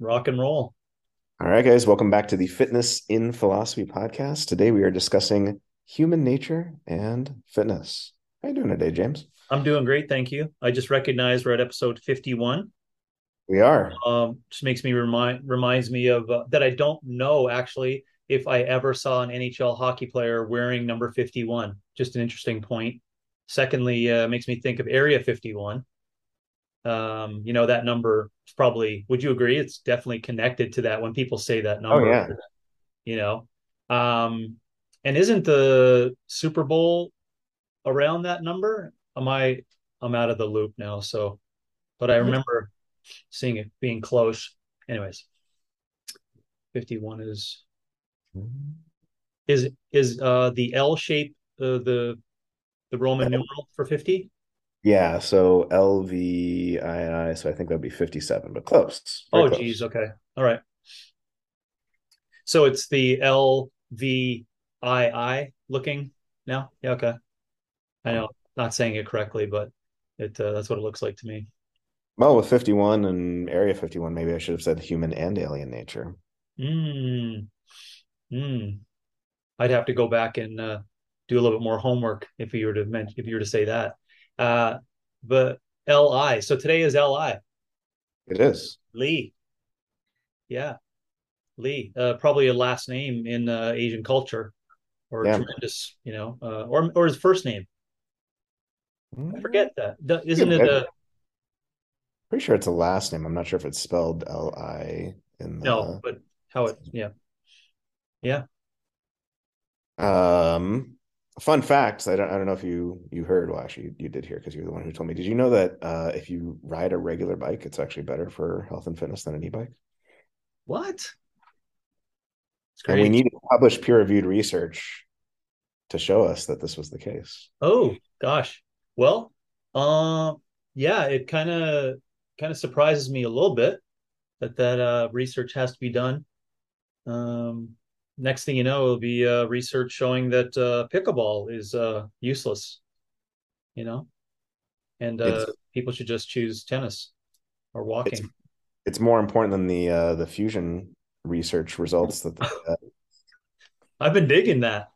rock and roll. All right, guys, welcome back to the Fitness in Philosophy podcast. Today we are discussing human nature and fitness. How you doing today, James? I'm doing great, thank you. I just recognized we're at episode 51. We are. Um, just makes me remind reminds me of uh, that I don't know actually if I ever saw an NHL hockey player wearing number 51. Just an interesting point. Secondly, uh, makes me think of Area 51 um you know that number is probably would you agree? It's definitely connected to that when people say that number. Oh yeah. you know? Um and isn't the super bowl around that number? Am i i'm out of the loop now so but i remember seeing it being close. Anyways 51 is is is uh the l shape uh, the the roman numeral for 50 Yeah, so LVII, so I think that'd be 57, but close. Oh, close. geez. Okay. All right. So it's the L V I I looking now. Yeah. Okay. I know, not saying it correctly, but it uh, that's what it looks like to me. Well, with 51 and Area 51, maybe I should have said human and alien nature. Hmm. Hmm. I'd have to go back and uh, do a little bit more homework if you were to mention if you were to say that. Uh, but L I. So today is L I. It is. Lee. Yeah. Lee. Uh, probably a last name in uh, Asian culture or Yeah. tremendous, you know, uh, or or his first name. I forget that. Do- Isn't it Yeah, uh Pretty sure it's a last name. I'm not sure if it's spelled L-I in the no, but how it yeah. Yeah. Um, fun fact, I don't I don't know if you you heard, well actually you, you did hear because you're the one who told me. Did you know that uh if you ride a regular bike, it's actually better for health and fitness than an e-bike? What? It's And we need to publish peer-reviewed research to show us that this was the case. Oh gosh. Well, um yeah, it kind of kind of surprises me a little bit that that uh research has to be done. Um next thing you know, it'll be uh research showing that uh pickleball is uh useless, you know, and uh people should just choose tennis or walking. it's more important than the uh the fusion research results that uh, I've been digging that.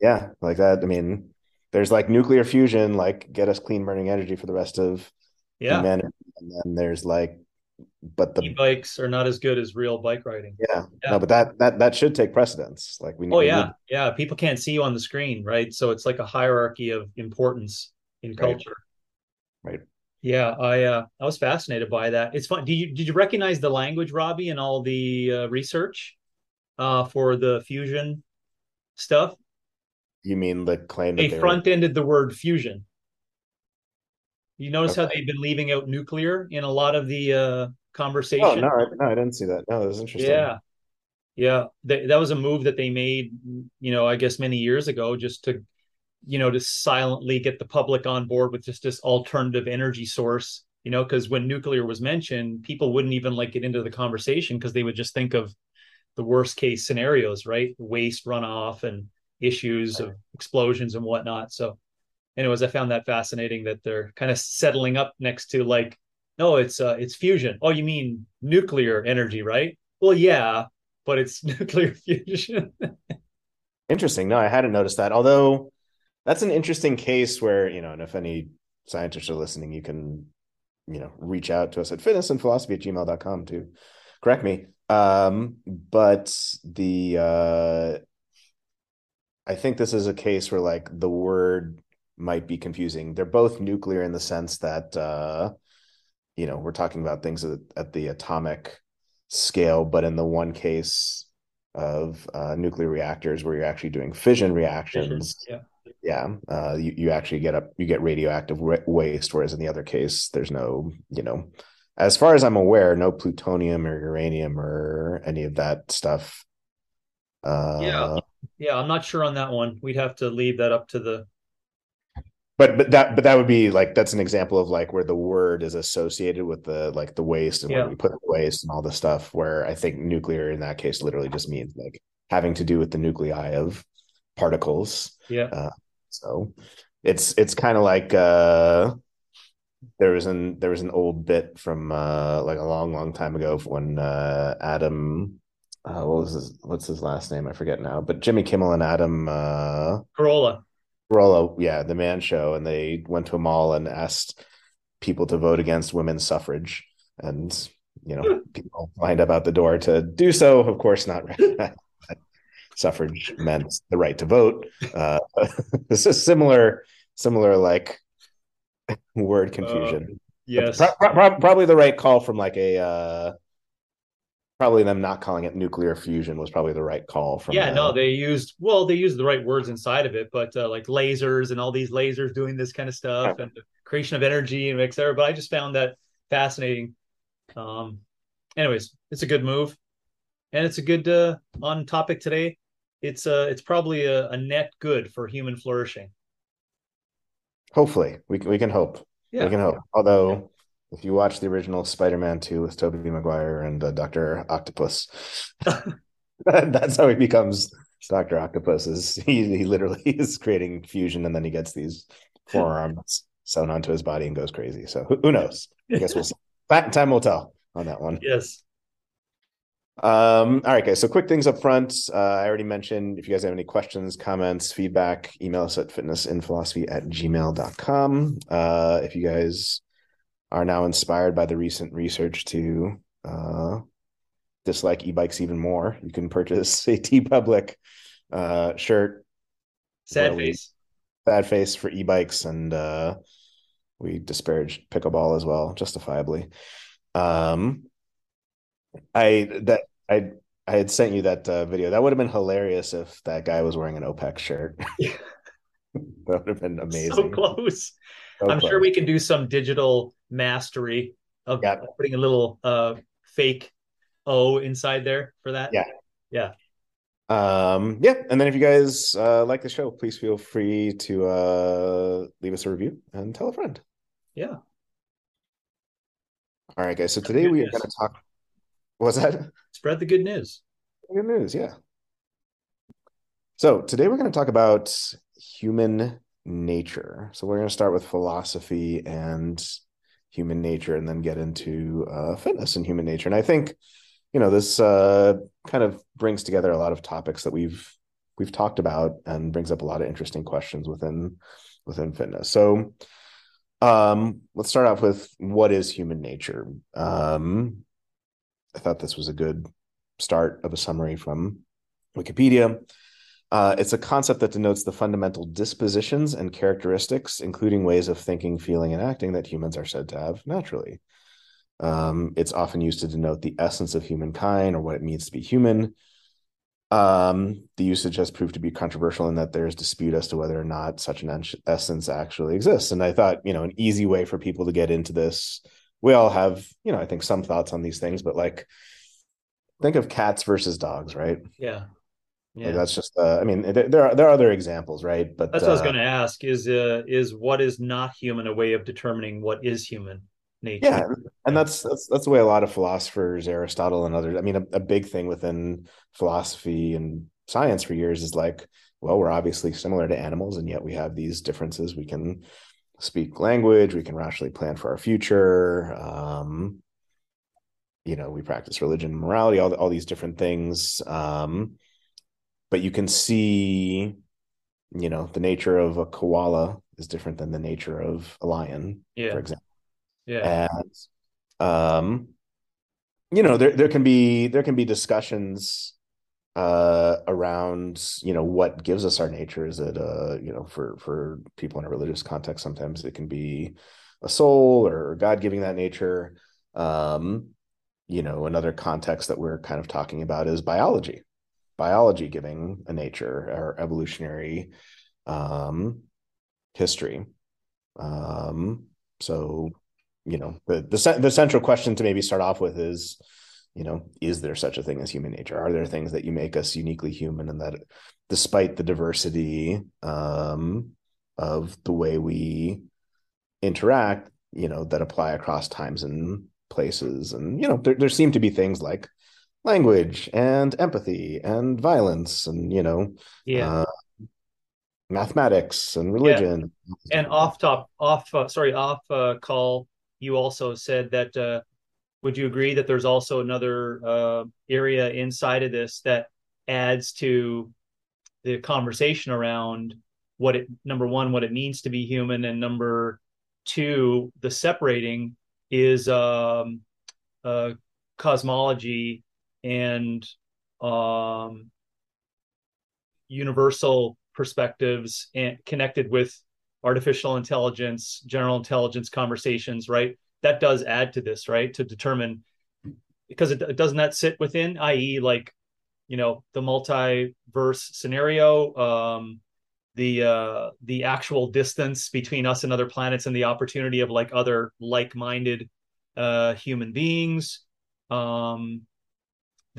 yeah, like that. I mean, there's like nuclear fusion, like get us clean burning energy for the rest of Yeah. humanity, and then there's like, but the E-bikes are not as good as real bike riding. yeah, Yeah. no, but that that that should take precedence. Like we, need Oh we yeah, need yeah. People can't see you on the screen, right? So it's like a hierarchy of importance in culture. right. Yeah, I uh, I was fascinated by that. It's fun. Did you did you recognize the language, Robby, and all the uh, research uh, for the fusion stuff? You mean the claim They they front ended the word fusion. You notice how they've been leaving out nuclear in a lot of the uh, Oh conversation? no, I, no, I didn't see that. No, that was interesting. Yeah, yeah. They, that was a move that they made, you know, I guess many years ago, just to you know, to silently get the public on board with just this alternative energy source, you know, because when nuclear was mentioned, people wouldn't even like get into the conversation because they would just think of the worst case scenarios, right? Waste runoff and issues Right. of explosions and whatnot. So, anyways, I found that fascinating that they're kind of settling up next to like, no, it's uh, it's fusion. Oh, you mean nuclear energy, right? Well, yeah, but it's nuclear fusion. Interesting. No, I hadn't noticed that. Although that's an interesting case where, you know, and if any scientists are listening, you can, you know, reach out to us at fitness and philosophy at gmail.com to correct me. Um, but the uh I think this is a case where like the word might be confusing. They're both nuclear in the sense that uh, you know, we're talking about things at, at the atomic scale, but in the one case of uh, nuclear reactors where you're actually doing fission Fission. reactions, Yeah. yeah, uh, you, you actually get up, you get radioactive wa- waste, whereas in the other case, there's no, you know, as far as I'm aware, no plutonium or uranium or any of that stuff. Yeah. Uh, Yeah, I'm not sure on that one. We'd have to leave that up to the but but that but that would be like that's an example of like where the word is associated with the like the waste and where we put the waste and all the stuff. Where I think nuclear in that case literally just means like having to do with the nuclei of particles. Yeah. Uh, so it's it's kind of like uh there was an there was an old bit from uh like a long long time ago when uh Adam uh what was his what's his last name I forget now but Jimmy Kimmel and Adam uh Carolla Carolla yeah the Man Show and they went to a mall and asked people to vote against women's suffrage. And you know people lined up out the door to do so. Of course not suffrage meant the right to vote. Uh this is similar similar like word confusion. Uh, yes, pro- pro- probably the right call from like a uh, probably them not calling it nuclear fusion was probably the right call from. Yeah, no, they used well, they used the right words inside of it, but uh, like lasers and all these lasers doing this kind of stuff yeah. and the creation of energy and etc. But I just found that fascinating. Um, anyways, it's a good move, and it's a good uh, on topic today. It's uh, it's probably a, a net good for human flourishing. Hopefully, we we can hope. Yeah. We can hope. Although, if you watch the original Spider-Man two with Tobey Maguire and uh, Doctor Octopus, that's how he becomes Doctor Octopus. Is he he literally is creating fusion and then he gets these forearms sewn onto his body and goes crazy. So who, who knows? I guess we'll see. Time will tell on that one. Yes. Um, all right, guys. So quick things up front. Uh, I already mentioned if you guys have any questions, comments, feedback, email us at fitnessinphilosophy at gmail.com. Uh, if you guys are now inspired by the recent research to uh, dislike e-bikes even more, you can purchase a TeePublic uh, shirt. Sad face. sad face for e-bikes, and uh, we disparage pickleball as well, justifiably. Um, I that I I had sent you that uh, video. That would have been hilarious if that guy was wearing an OPEC shirt. that would have been amazing. So close. So I'm sure we can do some digital mastery of yeah. putting a little uh, fake O inside there for that. Yeah. Yeah. Um, yeah. And then if you guys uh, like the show, please feel free to uh, leave us a review and tell a friend. Yeah. All right, guys. So today we are going to talk was that? Spread the good news. Good news, yeah. So today we're going to talk about human nature. So we're going to start with philosophy and human nature, and then get into uh, fitness and human nature. And I think, you know, this uh, kind of brings together a lot of topics that we've we've talked about, and brings up a lot of interesting questions within within fitness. So um, let's start off with what is human nature. Um, I thought this was a good start of a summary from Wikipedia. Uh, it's a concept that denotes the fundamental dispositions and characteristics, including ways of thinking, feeling, and acting that humans are said to have naturally. Um, it's often used to denote the essence of humankind or what it means to be human. Um, the usage has proved to be controversial in that there's dispute as to whether or not such an essence actually exists. And I thought, you know, an easy way for people to get into this we all have, you know, I think some thoughts on these things, but like think of cats versus dogs, right? Yeah. Yeah. Like that's just uh, I mean there are there are other examples, right? But that's what uh, I was uh, going to ask is uh is what is not human a way of determining what is human nature? Yeah. And that's that's that's the way a lot of philosophers, Aristotle and others, I mean a, a big thing within philosophy and science for years is like well, we're obviously similar to animals, and yet we have these differences. We can speak language we can rationally plan for our future um, you know we practice religion morality all, all these different things um, but you can see you know the nature of a koala is different than the nature of a lion yeah. for example. Yeah. And um you know there there can be there can be discussions uh, around you know what gives us our nature. Is it uh you know for for people in a religious context sometimes it can be a soul or god giving that nature. Um you know another context that we're kind of talking about is biology biology giving a nature or evolutionary um history. Um so you know the the, the central question to maybe start off with is you know is there such a thing as human nature? Are there things that you make us uniquely human and that despite the diversity um, of the way we interact you know that apply across times and places? And you know there, there seem to be things like language and empathy and violence and you know yeah uh, mathematics and religion. Yeah. And off top, off uh, sorry, off uh, call, you also said that. Uh, would you agree that there's also another uh, area inside of this that adds to the conversation around what it number one what it means to be human and number two the separating is um, uh, cosmology and um, universal perspectives and connected with artificial intelligence general intelligence conversations right? That does add to this right? To determine because it, it doesn't that sit within i.e like you know the multiverse scenario um the uh the actual distance between us and other planets and the opportunity of like other like-minded uh human beings um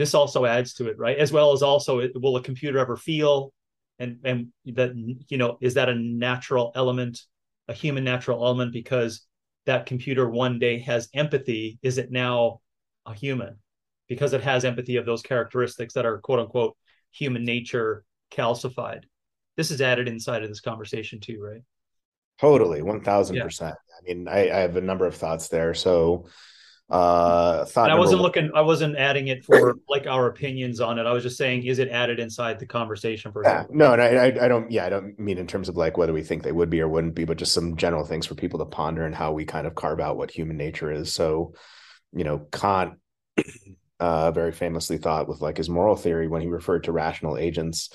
this also adds to it right as well as also will a computer ever feel and and that you know is that a natural element a human natural element because that computer one day has empathy is it now a human because it has empathy of those characteristics that are quote unquote human nature calcified. This is added inside of this conversation too, right? Totally, one thousand percent. I mean, I, I, have a number of thoughts there. So, uh, thought I wasn't one, looking, I wasn't adding it for like our opinions on it. I was just saying, is it added inside the conversation? For yeah, no, and I, I, don't, yeah, I don't mean in terms of like whether we think they would be or wouldn't be, but just some general things for people to ponder and how we kind of carve out what human nature is. So, you know, Kant uh, very famously thought with like his moral theory when he referred to rational agents.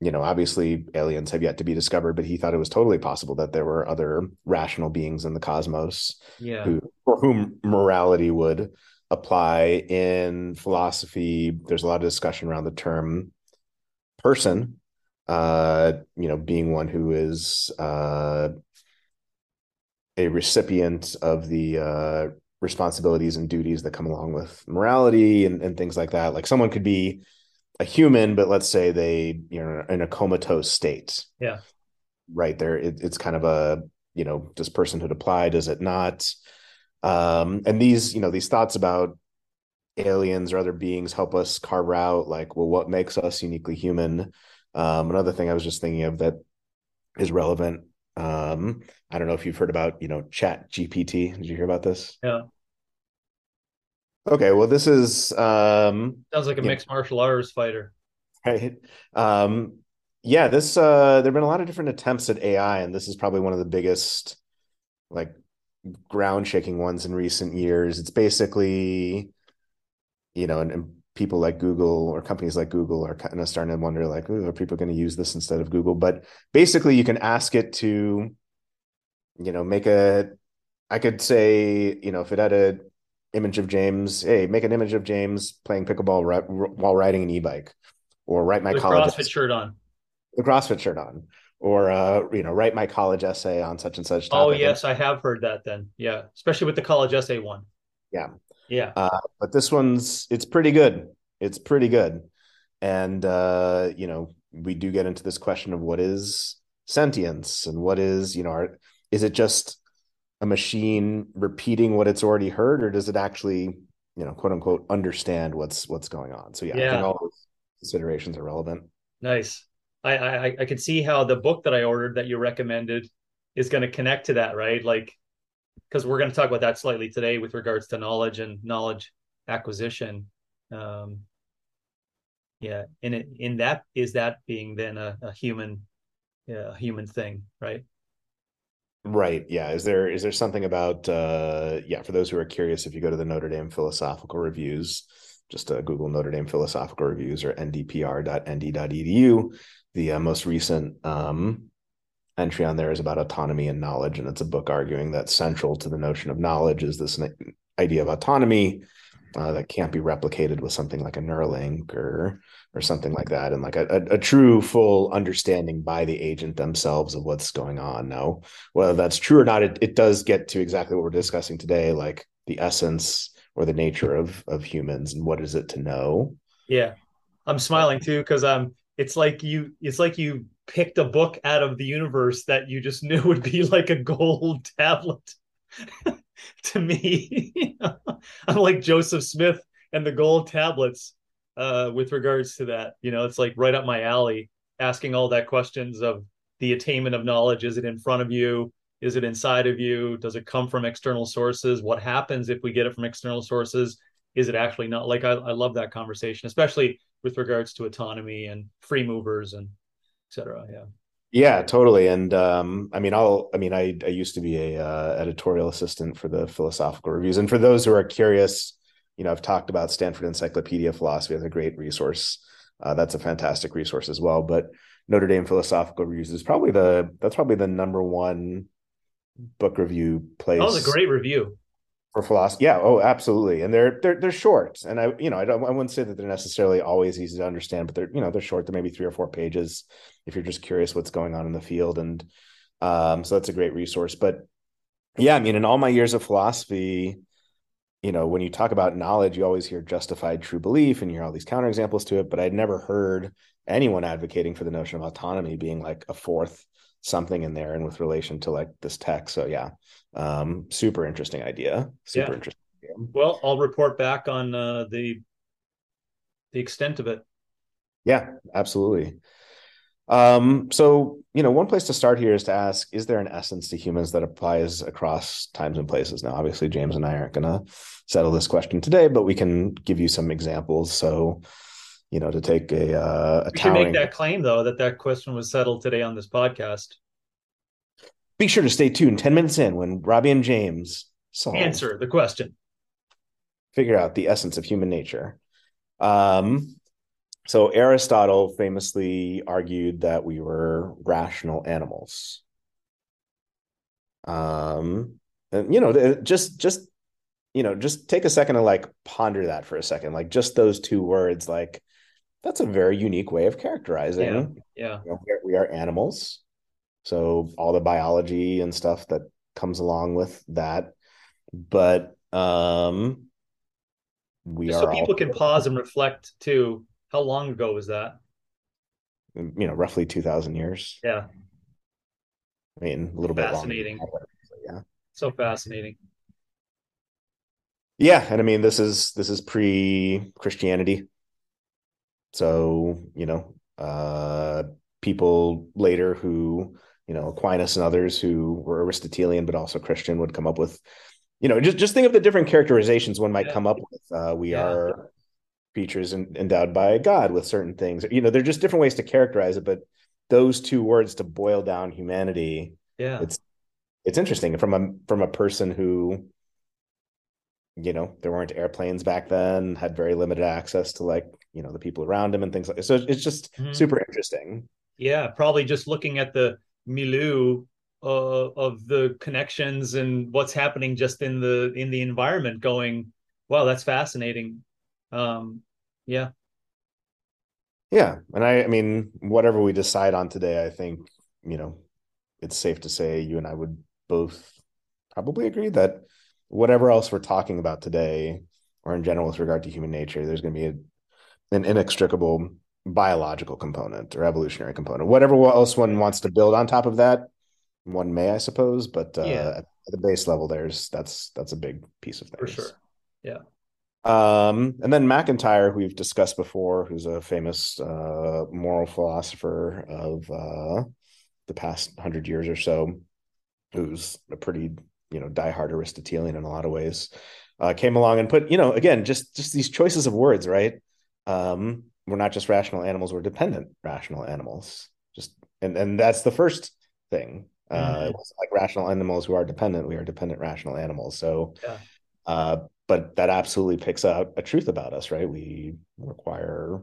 You know, obviously aliens have yet to be discovered, but he thought it was totally possible that there were other rational beings in the cosmos yeah. who, for whom morality would apply. In philosophy, there's a lot of discussion around the term person, uh, you know, being one who is uh, a recipient of the uh, responsibilities and duties that come along with morality and, and things like that. Like someone could be a human, but let's say they you know in a comatose state. Yeah. Right there, it, it's kind of a you know does personhood apply? Does it not? Um, and these you know these thoughts about aliens or other beings help us carve out like well what makes us uniquely human. Um, another thing I was just thinking of that is relevant um, I don't know if you've heard about, you know, Chat GPT. Did you hear about this? Yeah. Okay, well, this is um sounds like a mixed know, martial arts fighter. Right. Um, yeah, this uh there've been a lot of different attempts at AI, and this is probably one of the biggest like ground shaking ones in recent years. It's basically, you know, and, and people like Google or companies like Google are kind of starting to wonder like, are people going to use this instead of Google? But basically, you can ask it to, you know, make a. I could say, you know, if it had a image of James, hey, make an image of James playing pickleball ri- while riding an e-bike, or write my With college CrossFit shirt on. The CrossFit shirt on, or uh, you know, write my college essay on such and such. Oh, topic. Oh yes, I have heard that. Then yeah, especially with the college essay one. Yeah, yeah. Uh, but this one's it's pretty good. It's pretty good. And uh, you know, we do get into this question of what is sentience and what is, you know, are, is it just a machine repeating what it's already heard, or does it actually, you know, quote unquote, understand what's what's going on? So yeah, yeah. I think all those considerations are relevant. Nice. I I I can see how the book that I ordered that you recommended is going to connect to that, right? Like because we're going to talk about that slightly today with regards to knowledge and knowledge acquisition. Um, yeah, and it, in that is that being then a, a human, yeah, a human thing, right? Right. Yeah. Is there is there something about uh yeah, for those who are curious, if you go to the Notre Dame Philosophical Reviews, just uh, Google Notre Dame Philosophical Reviews or ndpr.nd.edu, the uh, most recent um entry on there is about autonomy and knowledge. And it's a book arguing that central to the notion of knowledge is this idea of autonomy uh, that can't be replicated with something like a Neuralink or or something like that, and like a, a, a, true full understanding by the agent themselves of what's going on. Now, whether that's true or not, it, it does get to exactly what we're discussing today, like the essence or the nature of of humans and what is it to know. Yeah, I'm smiling too because um, it's like you it's like you picked a book out of the universe that you just knew would be like a gold tablet. to me. I'm like Joseph Smith and the gold tablets uh, with regards to that. You know, it's like right up my alley, asking all that questions of the attainment of knowledge. Is it in front of you? Is it inside of you? Does it come from external sources? What happens if we get it from external sources? Is it actually not? Like i, I love that conversation especially with regards to autonomy and free movers and etc yeah yeah totally and um, i mean i'll i mean i, I used to be a uh, editorial assistant for the philosophical reviews and for those who are curious you know i've talked about stanford encyclopedia of philosophy as a great resource uh, that's a fantastic resource as well but notre dame philosophical reviews is probably the that's probably the number one book review place. That was a great review for philosophy. Yeah, oh, absolutely. And they're they're they're short, and I you know I don't I wouldn't say that they're necessarily always easy to understand, but they're you know they're short. They're maybe three or four pages if you're just curious what's going on in the field, and um, so that's a great resource. But yeah, I mean, in all my years of philosophy, you know, when you talk about knowledge, you always hear justified true belief, and you hear all these counterexamples to it. But I'd never heard anyone advocating for the notion of autonomy being like a fourth something in there and with relation to like this tech. So yeah, um, super interesting idea. Super yeah. interesting. Idea. Well, I'll report back on uh, the the extent of it. Yeah, absolutely. Um, so you know, one place to start here is to ask: Is there an essence to humans that applies across times and places? Now, obviously, James and I aren't going to settle this question today, but we can give you some examples. So, you know, to take a, uh, a we should make that claim though that that question was settled today on this podcast. Be sure to stay tuned. Ten minutes in, when Robby and James solve, answer the question, figure out the essence of human nature. Um, so Aristotle famously argued that we were rational animals. Um, and you know, just just you know, just take a second to like ponder that for a second. Like just those two words, like that's a very unique way of characterizing. Yeah. yeah. You know, we, are, we are animals. So all the biology and stuff that comes along with that. But um we Just are so people all... can pause and reflect too. How long ago was that? You know, roughly two thousand years. Yeah. I mean, a little bit fascinating. Longer, yeah. So fascinating. Yeah, and I mean this is this is pre Christianity. So, you know, uh, people later who, you know, Aquinas and others who were Aristotelian but also Christian would come up with, you know, just just think of the different characterizations one might yeah. come up with. Uh, we yeah. are features in, endowed by God with certain things. You know, they're just different ways to characterize it, but those two words to boil down humanity, yeah, it's it's interesting from a from a person who you know there weren't airplanes back then had very limited access to like you know the people around him and things like that. so it's just mm-hmm. super interesting yeah probably just looking at the milieu uh, of the connections and what's happening just in the in the environment going wow that's fascinating um yeah yeah and i i mean whatever we decide on today i think you know it's safe to say you and i would both probably agree that whatever else we're talking about today or in general with regard to human nature there's going to be a, an inextricable biological component or evolutionary component. Whatever else one wants to build on top of that one may i suppose but uh, yeah. at the base level there's that's that's a big piece of things. for sure. Yeah. Um, and then MacIntyre, who we've discussed before, who's a famous uh, moral philosopher of uh, the past hundred years or so, who's a pretty you know diehard Aristotelian in a lot of ways, uh, came along and put you know again just just these choices of words right. Um, we're not just rational animals; we're dependent rational animals. Just and and that's the first thing. Uh, mm-hmm. like rational animals who are dependent, we are dependent rational animals. So, yeah. uh, but that absolutely picks out a truth about us, right? We require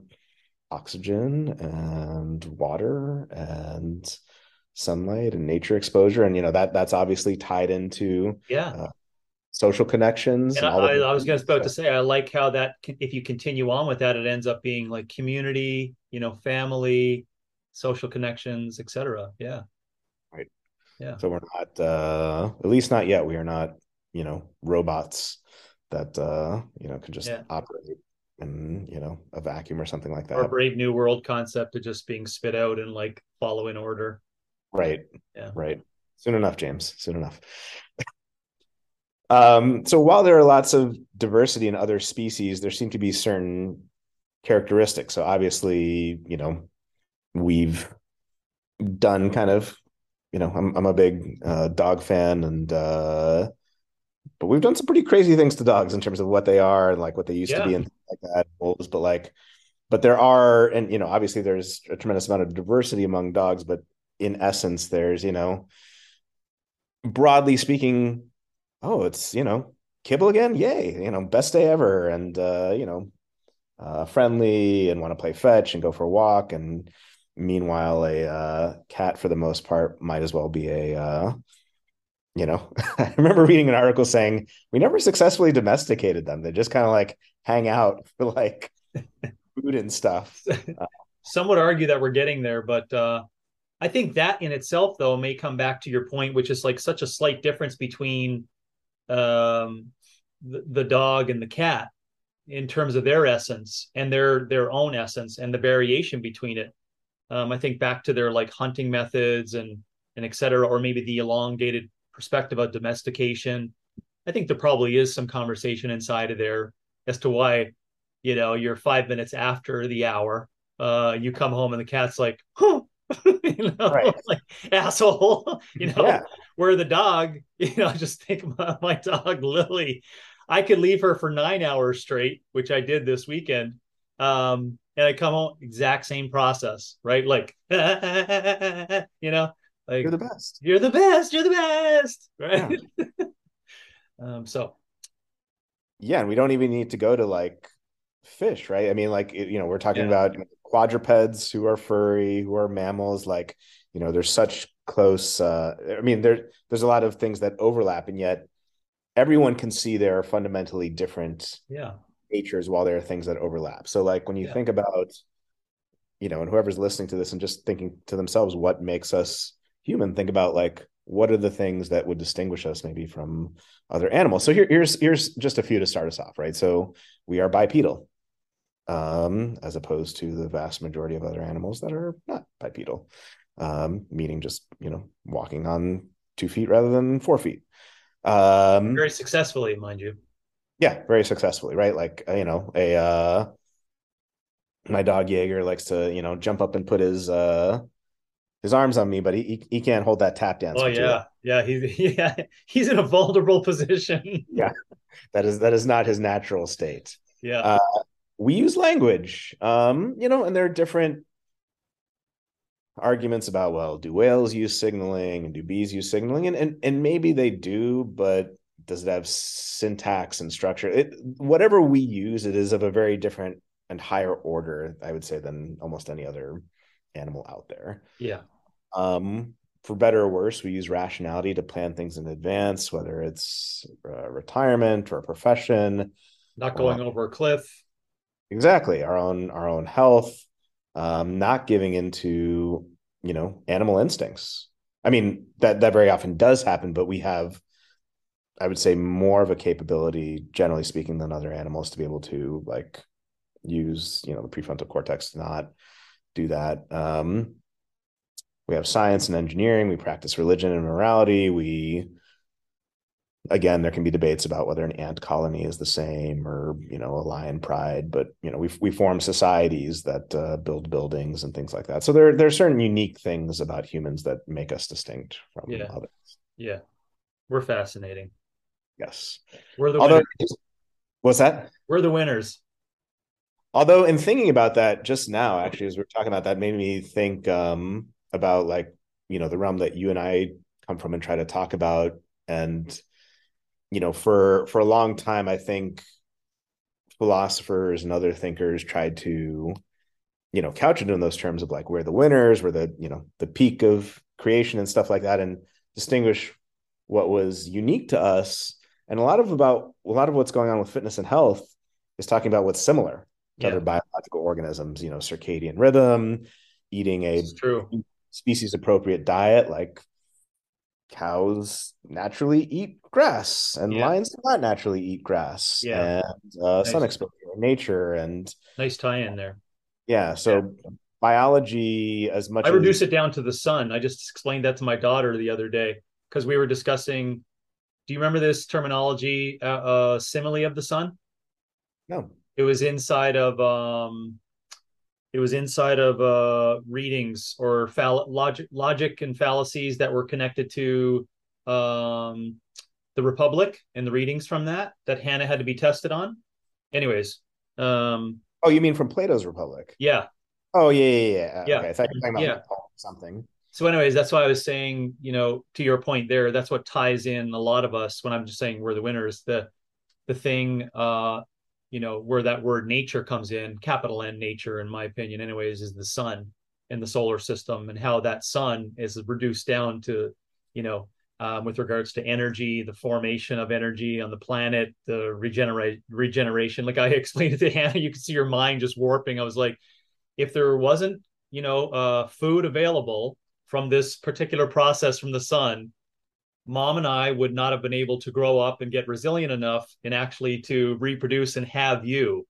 oxygen and water and sunlight and nature exposure and you know that that's obviously tied into yeah. uh, social connections and, and I, I, was just about to say i like how that if you continue on with that it ends up being like community you know family social connections etc yeah. Right. Yeah. So we're not uh at least not yet we are not you know robots that uh you know can just yeah. operate in you know a vacuum or something like that. Or brave new world concept of just being spit out and like following order Right. Yeah. Right. Soon enough, James. Soon enough. um, so while there are lots of diversity in other species, there seem to be certain characteristics. So obviously, you know, we've done kind of, you know, I'm I'm a big uh, dog fan, and uh, but we've done some pretty crazy things to dogs in terms of what they are and like what they used Yeah. to be and things like that. Wolves, but like, but there are, and you know, obviously there's a tremendous amount of diversity among dogs, but in essence, there's you know, broadly speaking, oh, it's you know, kibble again, yay, you know, best day ever, and uh, you know, uh, friendly and want to play fetch and go for a walk. And meanwhile, a uh, cat, for the most part, might as well be a, uh, you know, I remember reading an article saying we never successfully domesticated them. They just kind of like hang out for like food and stuff. Some would argue that we're getting there, but uh, I think that in itself, though, may come back to your point, which is like such a slight difference between um, the, the dog and the cat in terms of their essence and their their own essence and the variation between it. Um, I think back to their like hunting methods and and et cetera, or maybe the elongated perspective of domestication. I think there probably is some conversation inside of there as to why, you know, you're five minutes after the hour, uh, you come home and the cat's like, huh, you know, Right. like asshole, you know, Yeah. where the dog, you know, just think about my dog Lily. I could leave her for nine hours straight, which I did this weekend. Um, and I come home, exact same process, right? Like, you know, like You're the best. you're the best, you're the best, Yeah. right? um, so Yeah. And we don't even need to go to like fish, right? I mean, like, you know, we're talking Yeah. about quadrupeds who are furry, who are mammals. Like, you know, there's such close, uh, I mean, there, there's a lot of things that overlap, and yet everyone can see there are fundamentally different yeah, natures while there are things that overlap. So, like, when you Yeah. think about, you know, and whoever's listening to this and just thinking to themselves, what makes us human, think about like, what are the things that would distinguish us maybe from other animals? So here, here's here's just a few to start us off, right? So we are bipedal, um, as opposed to the vast majority of other animals that are not bipedal, um, meaning just you know walking on two feet rather than four feet. Um, very successfully, mind you. yeah, very successfully, right? Like uh, you know, a uh, my dog Jaeger likes to you know jump up and put his uh his arms on me, but he he, can't hold that tap dance. Oh yeah, yeah. He's yeah, he's in a vulnerable position. Yeah, that is that is not his natural state. yeah, Uh, we use language, um, you know, and there are different arguments about well, do whales use signaling and do bees use signaling, and and and maybe they do, but does it have syntax and structure? It whatever we use, it is of a very different and higher order, I would say, than almost any other animal out there. yeah, Um, for better or worse, we use rationality to plan things in advance, whether it's uh, retirement or a profession. not going Uh, over a cliff. Exactly. Our own our own health um not giving into you know animal instincts. I mean that that very often does happen but we have i would say more of a capability generally speaking than other animals to be able to like use you know the prefrontal cortex to not do that. Um we have science and engineering. We practice religion and morality. We again there can be debates about whether an ant colony is the same or you know a lion pride but you know we we form societies that uh, build buildings and things like that so there there are certain unique things about humans that make us distinct from Yeah. others Yeah, we're fascinating. yes We're the although winners. what's that We're the winners. although in thinking about that just now actually as we are talking about that made me think um about like you know the realm that you and i come from and try to talk about and you know for for a long time i think philosophers and other thinkers tried to you know couch it in those terms of like we're the winners we're the you know the peak of creation and stuff like that and distinguish what was unique to us and a lot of about a lot of what's going on with fitness and health is talking about what's similar to Yeah, other biological organisms you know circadian rhythm eating a true. species appropriate diet like cows naturally eat grass and Yeah. lions do not naturally eat grass Yeah. and uh, sun exposure in nature and Nice tie in there. yeah so biology as much I as reduce it down to the sun. I just explained that to my daughter the other day because we were discussing. Do you remember this terminology, uh, uh, simile of the sun? no It was inside of um, it was inside of uh, readings or fall- logic, logic and fallacies that were connected to um, the Republic and the readings from that that Hannah had to be tested on. Anyways, um, oh, you mean from Plato's Republic? Yeah. Oh yeah, yeah, yeah. Yeah. Okay, I thought you were talking about Yeah. something. So, anyways, that's why I was saying, you know, to your point there, that's what ties in a lot of us when I'm just saying we're the winners. The the thing, uh, you know, where that word nature comes in, capital N nature, in my opinion, anyways, is the sun in the solar system and how that sun is reduced down to, you know, um, with regards to energy, the formation of energy on the planet, the regenerate regeneration. Like I explained it to Hannah, you can see your mind just warping. I was like, if there wasn't, you know, uh, food available from this particular process from the sun, mom and I would not have been able to grow up and get resilient enough and actually to reproduce and have you.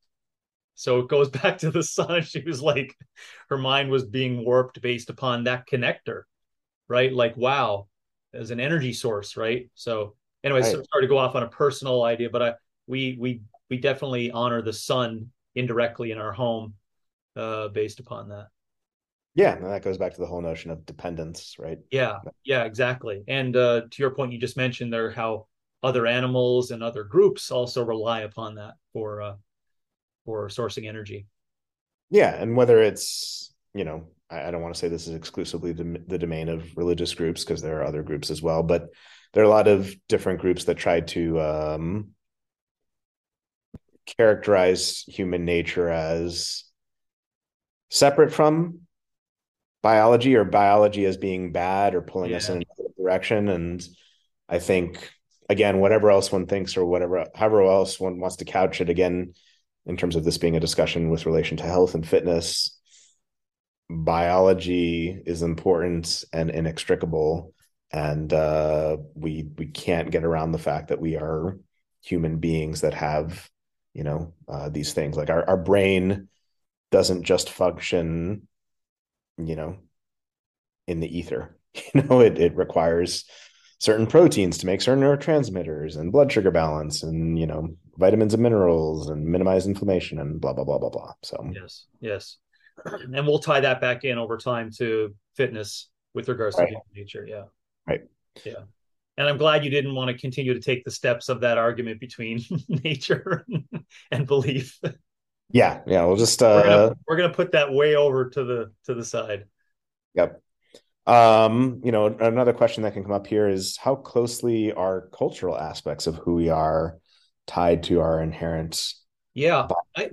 So it goes back to the sun. She was like, her mind was being warped based upon that connector, right? Like, wow, as an energy source, right? So, anyway, right. so sorry to go off on a personal idea, but I we we we definitely honor the sun indirectly in our home uh, based upon that. Yeah, and that goes back to the whole notion of dependence, right? Yeah, yeah, exactly. And uh, to your point, you just mentioned there how other animals and other groups also rely upon that for uh, for sourcing energy. Yeah, and whether it's you know, I, I don't want to say this is exclusively the, the domain of religious groups because there are other groups as well, but there are a lot of different groups that try to um, characterize human nature as separate from biology or biology as being bad or pulling yeah. us in a direction. And I think again, whatever else one thinks or whatever, however else one wants to couch it again, in terms of this being a discussion with relation to health and fitness, biology is important and inextricable. And uh, we we can't get around the fact that we are human beings that have, you know, uh, these things. Like our, our brain doesn't just function you know, in the ether. You know, it it requires certain proteins to make certain neurotransmitters and blood sugar balance and you know vitamins and minerals and minimize inflammation and blah blah blah blah blah. So yes, yes, and we'll tie that back in over time to fitness with regards right. to nature. Yeah, right. Yeah, and I'm glad you didn't want to continue to take the steps of that argument between nature and belief. Yeah, yeah. We'll just uh we're gonna, we're gonna put that way over to the to the side. Yep. Um, you know, another question that can come up here is how closely are cultural aspects of who we are tied to our inherent yeah I,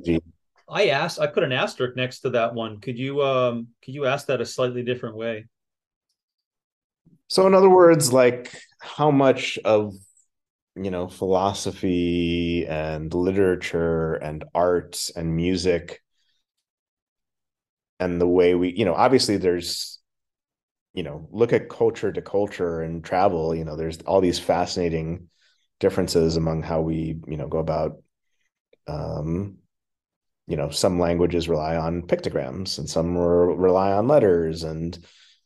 I asked i put an asterisk next to that one could you um could you ask that a slightly different way so in other words like how much of you know philosophy and literature and art and music and the way we you know obviously there's you know look at culture to culture and travel you know there's all these fascinating differences among how we you know go about um you know some languages rely on pictograms and some re- rely on letters and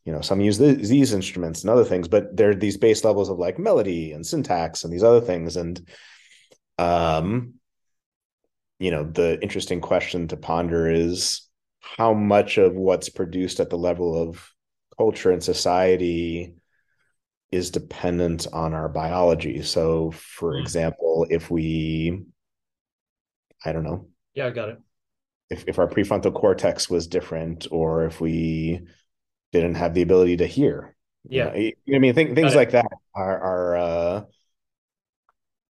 you know some use the, these instruments and other things but there are these base levels of like melody and syntax and these other things. And um you know the interesting question to ponder is how much of what's produced at the level of culture and society is dependent on our biology. So for mm. example if we i don't know. Yeah i got it. If, if our prefrontal cortex was different or if we didn't have the ability to hear. Yeah, you know, I mean, th- things like that are are uh,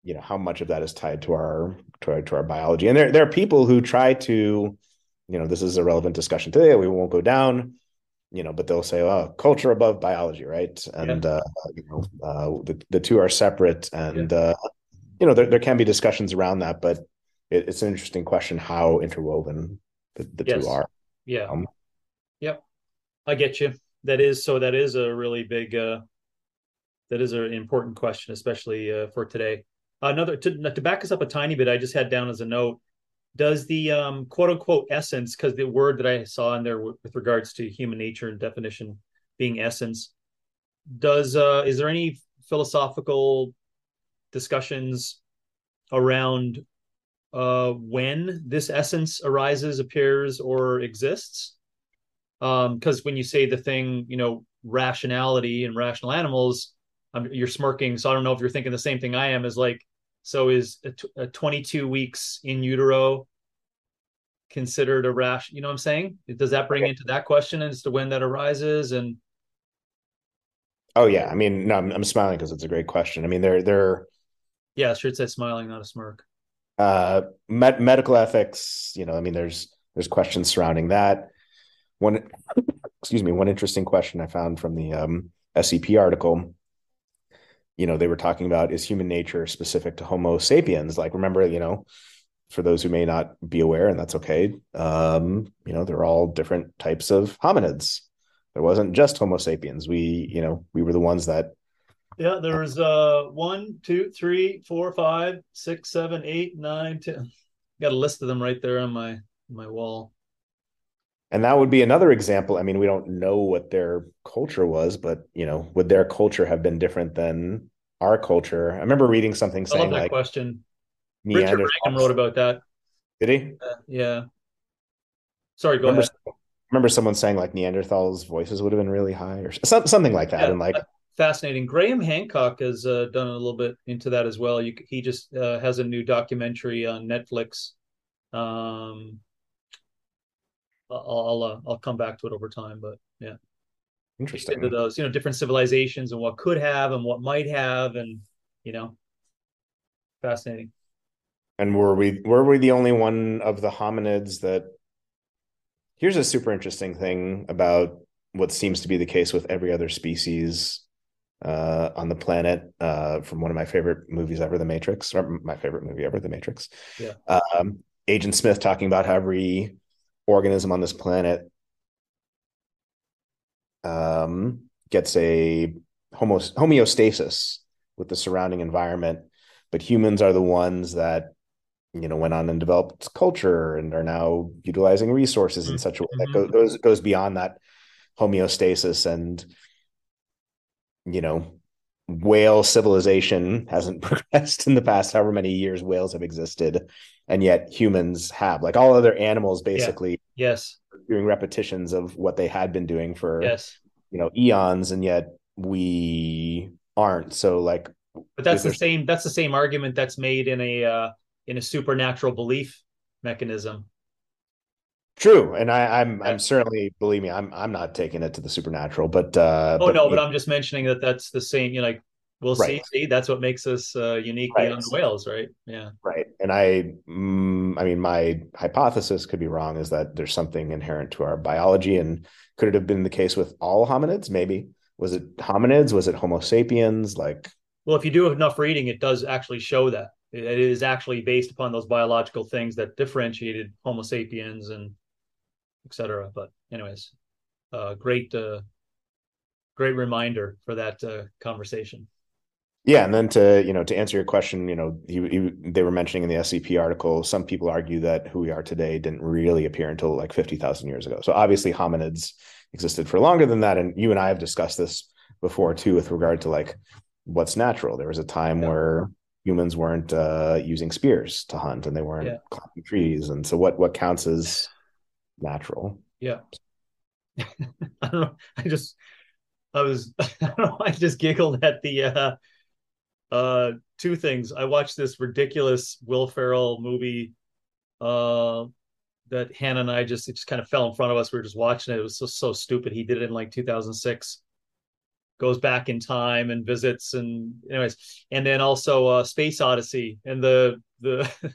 you know how much of that is tied to our to our to our biology, and there there are people who try to, you know, this is a relevant discussion today. We won't go down, you know, but they'll say, "Oh, culture above biology," right? And yeah. uh, you know, uh, the the two are separate, and yeah. uh, you know, there there can be discussions around that, but it, it's an interesting question how interwoven the, the yes. two are. Yeah. Um. I get you. That is so. That is a really big. uh That is an important question, especially uh, for today. Another to to back us up a tiny bit. I just had down as a note. Does the um, quote unquote essence, because the word that I saw in there with, with regards to human nature and definition being essence, does uh, is there any philosophical discussions around uh, when this essence arises, appears, or exists. Because um, when you say the thing, you know, rationality and rational animals, I'm, you're smirking. So I don't know if you're thinking the same thing I am. Is like, so is a, t- a 22 weeks in utero considered a rash? You know what I'm saying? Does that bring okay. into that question as to when that arises and Oh yeah, I mean, no, I'm, I'm smiling because it's a great question. I mean, they're they're yeah, sure. It says smiling, not a smirk. Uh, med- medical ethics. You know, I mean, there's there's questions surrounding that. One, excuse me, one interesting question I found from the um, SEP article. You know, they were talking about is human nature specific to Homo sapiens? Like, remember, you know, for those who may not be aware, and that's okay. Um, you know, they're all different types of hominids there wasn't just Homo sapiens. We, you know, we were the ones that. Yeah, there was uh one, two, three, four, five, six, seven, eight, nine, ten. Got a list of them right there on my my wall. And that would be another example. I mean, we don't know what their culture was, but you know, would their culture have been different than our culture? I remember reading something saying like question. Richard Wrangham wrote about that. Did he? Uh, yeah. Sorry, go ahead remember someone saying like Neanderthals' voices would have been really high or something like that. Yeah, and like fascinating. Graham Hancock has uh, done a little bit into that as well. You, he just uh, has a new documentary on Netflix. Um, I'll I'll, uh, I'll come back to it over time, but yeah, interesting. Into those, you know, different civilizations and what could have and what might have, and you know, fascinating. And were we were we the only one of the hominids that Here's a super interesting thing about what seems to be the case with every other species uh, on the planet uh, from one of my favorite movies ever, The Matrix, or my favorite movie ever, The Matrix. Yeah. Um, Agent Smith talking about how every organism on this planet um, gets a homeostasis with the surrounding environment, but humans are the ones that you know went on and developed culture and are now utilizing resources in such a way that mm-hmm. goes goes beyond that homeostasis and you know whale civilization hasn't progressed in the past however many years whales have existed and yet humans have like all other animals basically yeah. yes doing repetitions of what they had been doing for yes you know eons and yet we aren't so like but that's the same that's the same argument that's made in a uh in a supernatural belief mechanism. True, and I, am I'm, I'm certainly believe me, I'm I'm not taking it to the supernatural, but uh, oh but, no, but I'm just mentioning that that's the same. You know, like we'll right. see. See, that's what makes us uh, unique right. beyond the whales, right? Yeah, right. And I, mm, I mean, my hypothesis could be wrong. Is that there's something inherent to our biology, and could it have been the case with all hominids? Maybe was it hominids? Was it Homo sapiens? Like, well, if you do enough reading, it does actually show that it is actually based upon those biological things that differentiated Homo sapiens and etc. But anyways, uh, great, uh, great reminder for that uh, conversation. Yeah, and then to you know to answer your question, you know, he, he, they were mentioning in the SEP article, some people argue that who we are today didn't really appear until like fifty thousand years ago. So obviously hominids existed for longer than that, and you and I have discussed this before too, with regard to like what's natural. There was a time yeah. where humans weren't uh, using spears to hunt and they weren't yeah. climbing trees. And so what what counts as natural? Yeah. I don't know. I just I was I don't know, I just giggled at the uh uh two things. I watched this ridiculous Will Ferrell movie uh that Hannah and I just it just kind of fell in front of us. We were just watching it. It was so so stupid. He did it in like 2006 goes back in time and visits and anyways and then also uh space odyssey and the the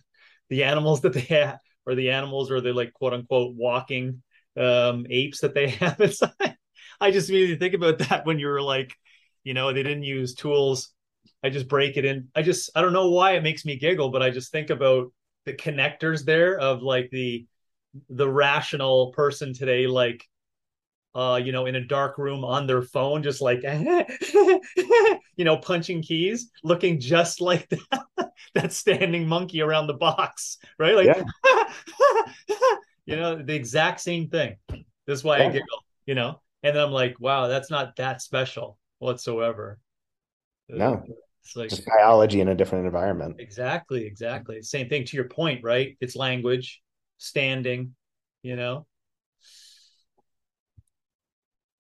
the animals that they have or the animals or the like quote unquote walking um apes that they have inside. I just immediately think about that when you were like you know they didn't use tools. I just break it in. I just i don't know why it makes me giggle but i just think about the connectors there of like the the rational person today like uh, you know, in a dark room on their phone, just like, you know, punching keys, looking just like that, that standing monkey around the box, right? Like, yeah. you know, the exact same thing. This is why yeah. I giggle, you know, and then I'm like, wow, that's not that special whatsoever. No, It's like just biology in a different environment. exactly, exactly. Same thing to your point, right? It's language, standing, you know.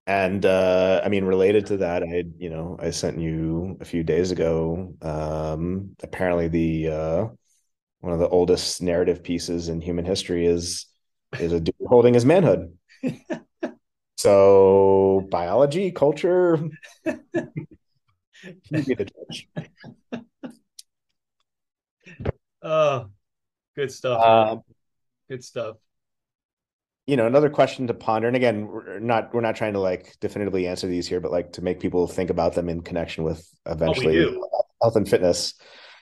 And uh, I mean, related to that, I you know I sent you a few days ago. Um, apparently, the uh, one of the oldest narrative pieces in human history is is a dude holding his manhood. so biology, culture, you be the judge. Oh, good stuff. Um, good stuff. You know, another question to ponder. And again, we're not we're not trying to like definitively answer these here, but like to make people think about them in connection with oh, eventually do. health and fitness.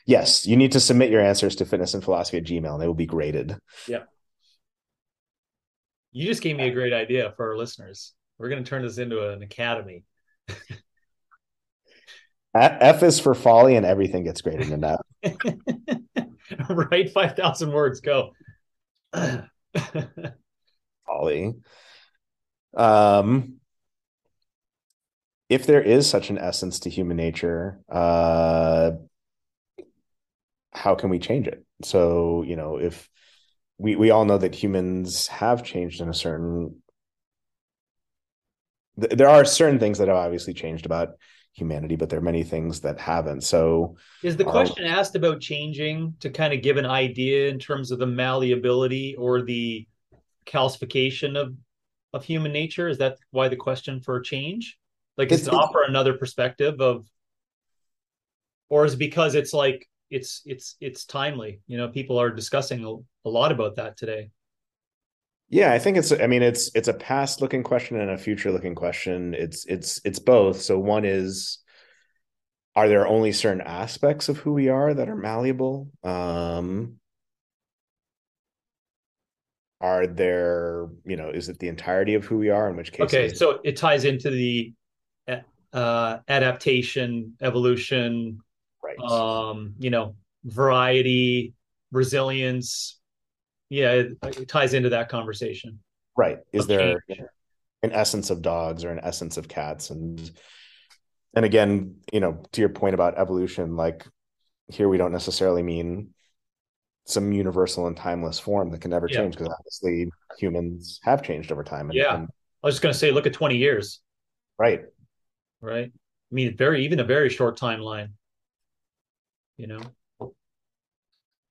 Yes, you need to submit your answers to fitness and philosophy at Gmail and they will be graded. Yeah. You just gave me a great idea for our listeners. We're going to turn this into an academy. F is for folly and everything gets graded in that. right? 5,000 words. Go. folly. Um, if there is such an essence to human nature, uh, how can we change it? So, you know, if we we all know that humans have changed in a certain th- there are certain things that have obviously changed about humanity, but there are many things that haven't. So, Is the Um, question asked about changing to kind of give an idea in terms of the malleability or the calcification of of human nature? Is that why the question for change? Like is It's- to offer another perspective of or is it because it's like it's it's it's timely? You know, people are discussing a, a lot about that today. Yeah, I think it's I mean it's it's a past looking question and a future looking question. It's it's it's both. So one is are there only certain aspects of who we are that are malleable? Um are there, you know, is it the entirety of who we are in which case Okay, so it ties into the uh adaptation, evolution, right. um, you know, variety, resilience. Yeah, it, it ties into that conversation. right. Is of there an essence of dogs or an essence of cats and and again, you know, to your point about evolution, like here we don't necessarily mean some universal and timeless form that can never Yeah. change because obviously humans have changed over time. And, Yeah. and- I was just going to say, look at 20 years, right. right? I mean, very, even a very short timeline, you know?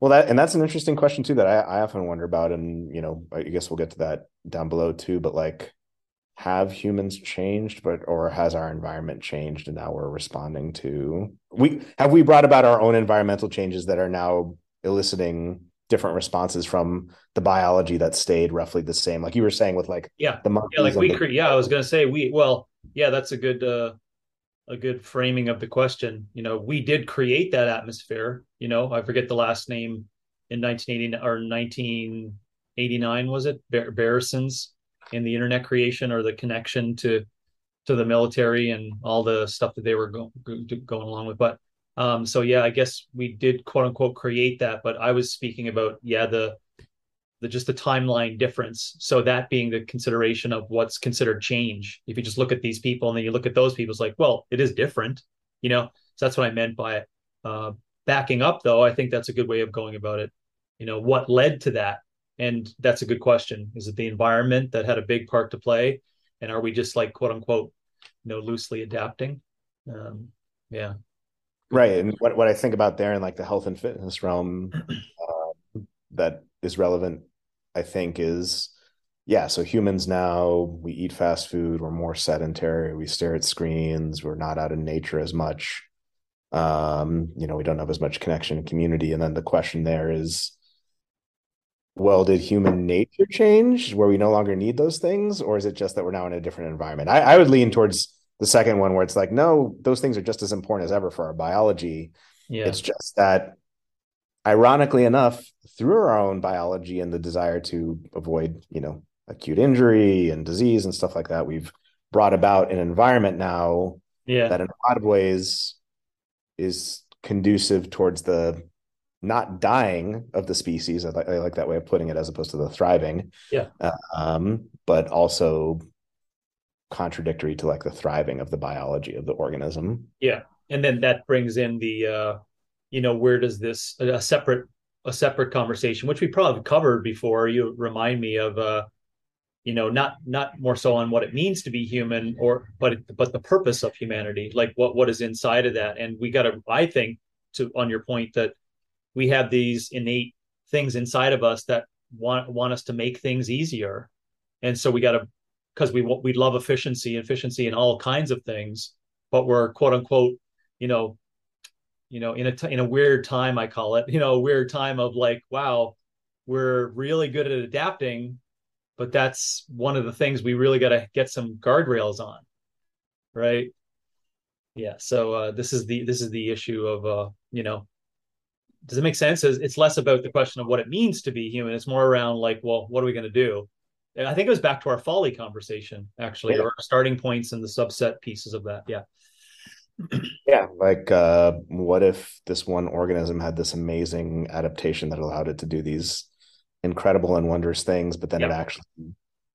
Well, that and that's an interesting question too that I, I often wonder about, and you know, I guess we'll get to that down below too. But like, have humans changed, but or has our environment changed, and now we're responding to we have we brought about our own environmental changes that are now eliciting different responses from the biology that stayed roughly the same, like you were saying with like Yeah. the. Yeah. Like we, the- cre- yeah, I was going to say we, well, yeah, that's a good, uh, a good framing of the question. You know, we did create that atmosphere. You know, I forget the last name in 1980 or 1989 was it Bar- Barrison's in the internet creation or the connection to to the military and all the stuff that they were go- going along with. But um, so yeah, I guess we did quote unquote create that. But I was speaking about yeah the the just the timeline difference. So that being the consideration of what's considered change. If you just look at these people and then you look at those people, it's like, well, it is different, you know. So that's what I meant by. Uh, backing up, though, I think that's a good way of going about it. You know, what led to that? And that's a good question. Is it the environment that had a big part to play, and are we just like quote unquote, you know, loosely adapting? Um, yeah, right and what, what i think about there in like the health and fitness realm uh, that is relevant i think is yeah so humans now we eat fast food we're more sedentary we stare at screens we're not out in nature as much um you know we don't have as much connection and community and then the question there is well did human nature change where we no longer need those things or is it just that we're now in a different environment? I, I would lean towards the second one where it's like no those things are just as important as ever for our biology yeah, it's just that ironically enough through our own biology and the desire to avoid you know acute injury and disease and stuff like that we've brought about an environment now yeah, that in a lot of ways is conducive towards the not dying of the species. I like, I like that way of putting it as opposed to the thriving. Yeah. Um, but also contradictory to like the thriving of the biology of the organism. Yeah. and then that brings in the uh you know where does this a separate a separate conversation which we probably covered before you remind me of uh you know not not more so on what it means to be human or but but the purpose of humanity like what what is inside of that and we got to i think to on your point that we have these innate things inside of us that want want us to make things easier and so we got to because we we love efficiency efficiency in all kinds of things but we're quote unquote you know you know in a t- in a weird time i call it you know a weird time of like wow we're really good at adapting but that's one of the things we really got to get some guardrails on right? Yeah so uh, this is the this is the issue of uh you know does it make sense? It's less about the question of what it means to be human. It's more around like well what are we going to do i think it was back to our folly conversation actually yeah. or starting points and the subset pieces of that yeah yeah like uh what if this one organism had this amazing adaptation that allowed it to do these incredible and wondrous things, but then yep. it actually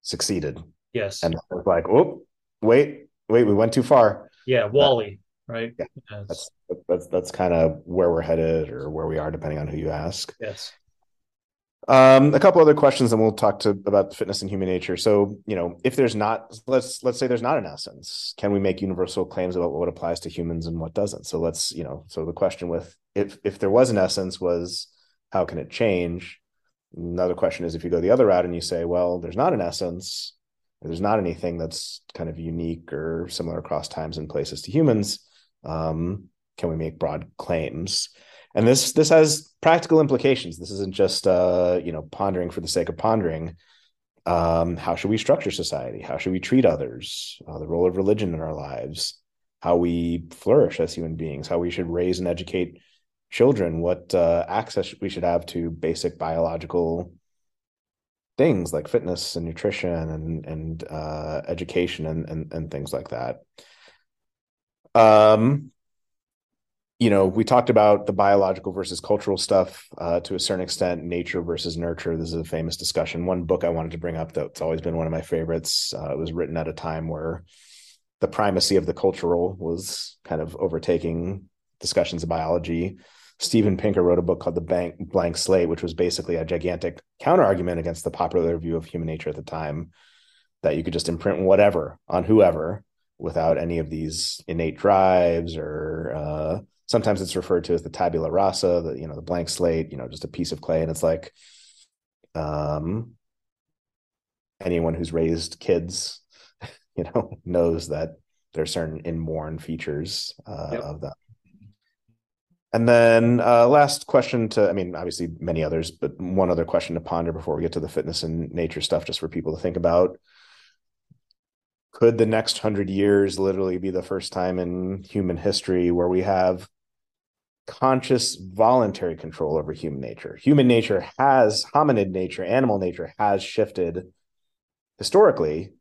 succeeded. Yes. And it was like, oh, wait, wait, we went too far. Yeah, WALL-E, right? Yeah. Yes. That's that's that's kind of where we're headed or where we are, depending on who you ask. Yes. Um, a couple other questions, and we'll talk to about fitness and human nature. So, you know, if there's not, let's let's say there's not an essence, can we make universal claims about what applies to humans and what doesn't? So let's, you know, so the question with if if there was an essence was how can it change? Another question is if you go the other route and you say, well, there's not an essence, there's not anything that's kind of unique or similar across times and places to humans, um, can we make broad claims? And this this has practical implications. This isn't just uh, you know pondering for the sake of pondering. Um, how should we structure society? How should we treat others? Uh, the role of religion in our lives, how we flourish as human beings, how we should raise and educate children what uh, access we should have to basic biological things like fitness and nutrition and and uh, education and, and and things like that. Um, you know, we talked about the biological versus cultural stuff uh, to a certain extent, nature versus nurture. This is a famous discussion. One book I wanted to bring up that's always been one of my favorites. Uh, it was written at a time where the primacy of the cultural was kind of overtaking discussions of biology. Steven Pinker wrote a book called The Blank, Blank Slate, which was basically a gigantic counter argument against the popular view of human nature at the time that you could just imprint whatever on whoever without any of these innate drives or uh, sometimes it's referred to as the tabula rasa the you know the blank slate you know just a piece of clay and it's like um anyone who's raised kids you know knows that there are certain inborn features uh, yep. of them and then uh, last question to, I mean, obviously many others, but one other question to ponder before we get to the fitness and nature stuff, just for people to think about. Could the next hundred years literally be the first time in human history where we have conscious, voluntary control over human nature? Human nature has, hominid nature, animal nature has shifted historically,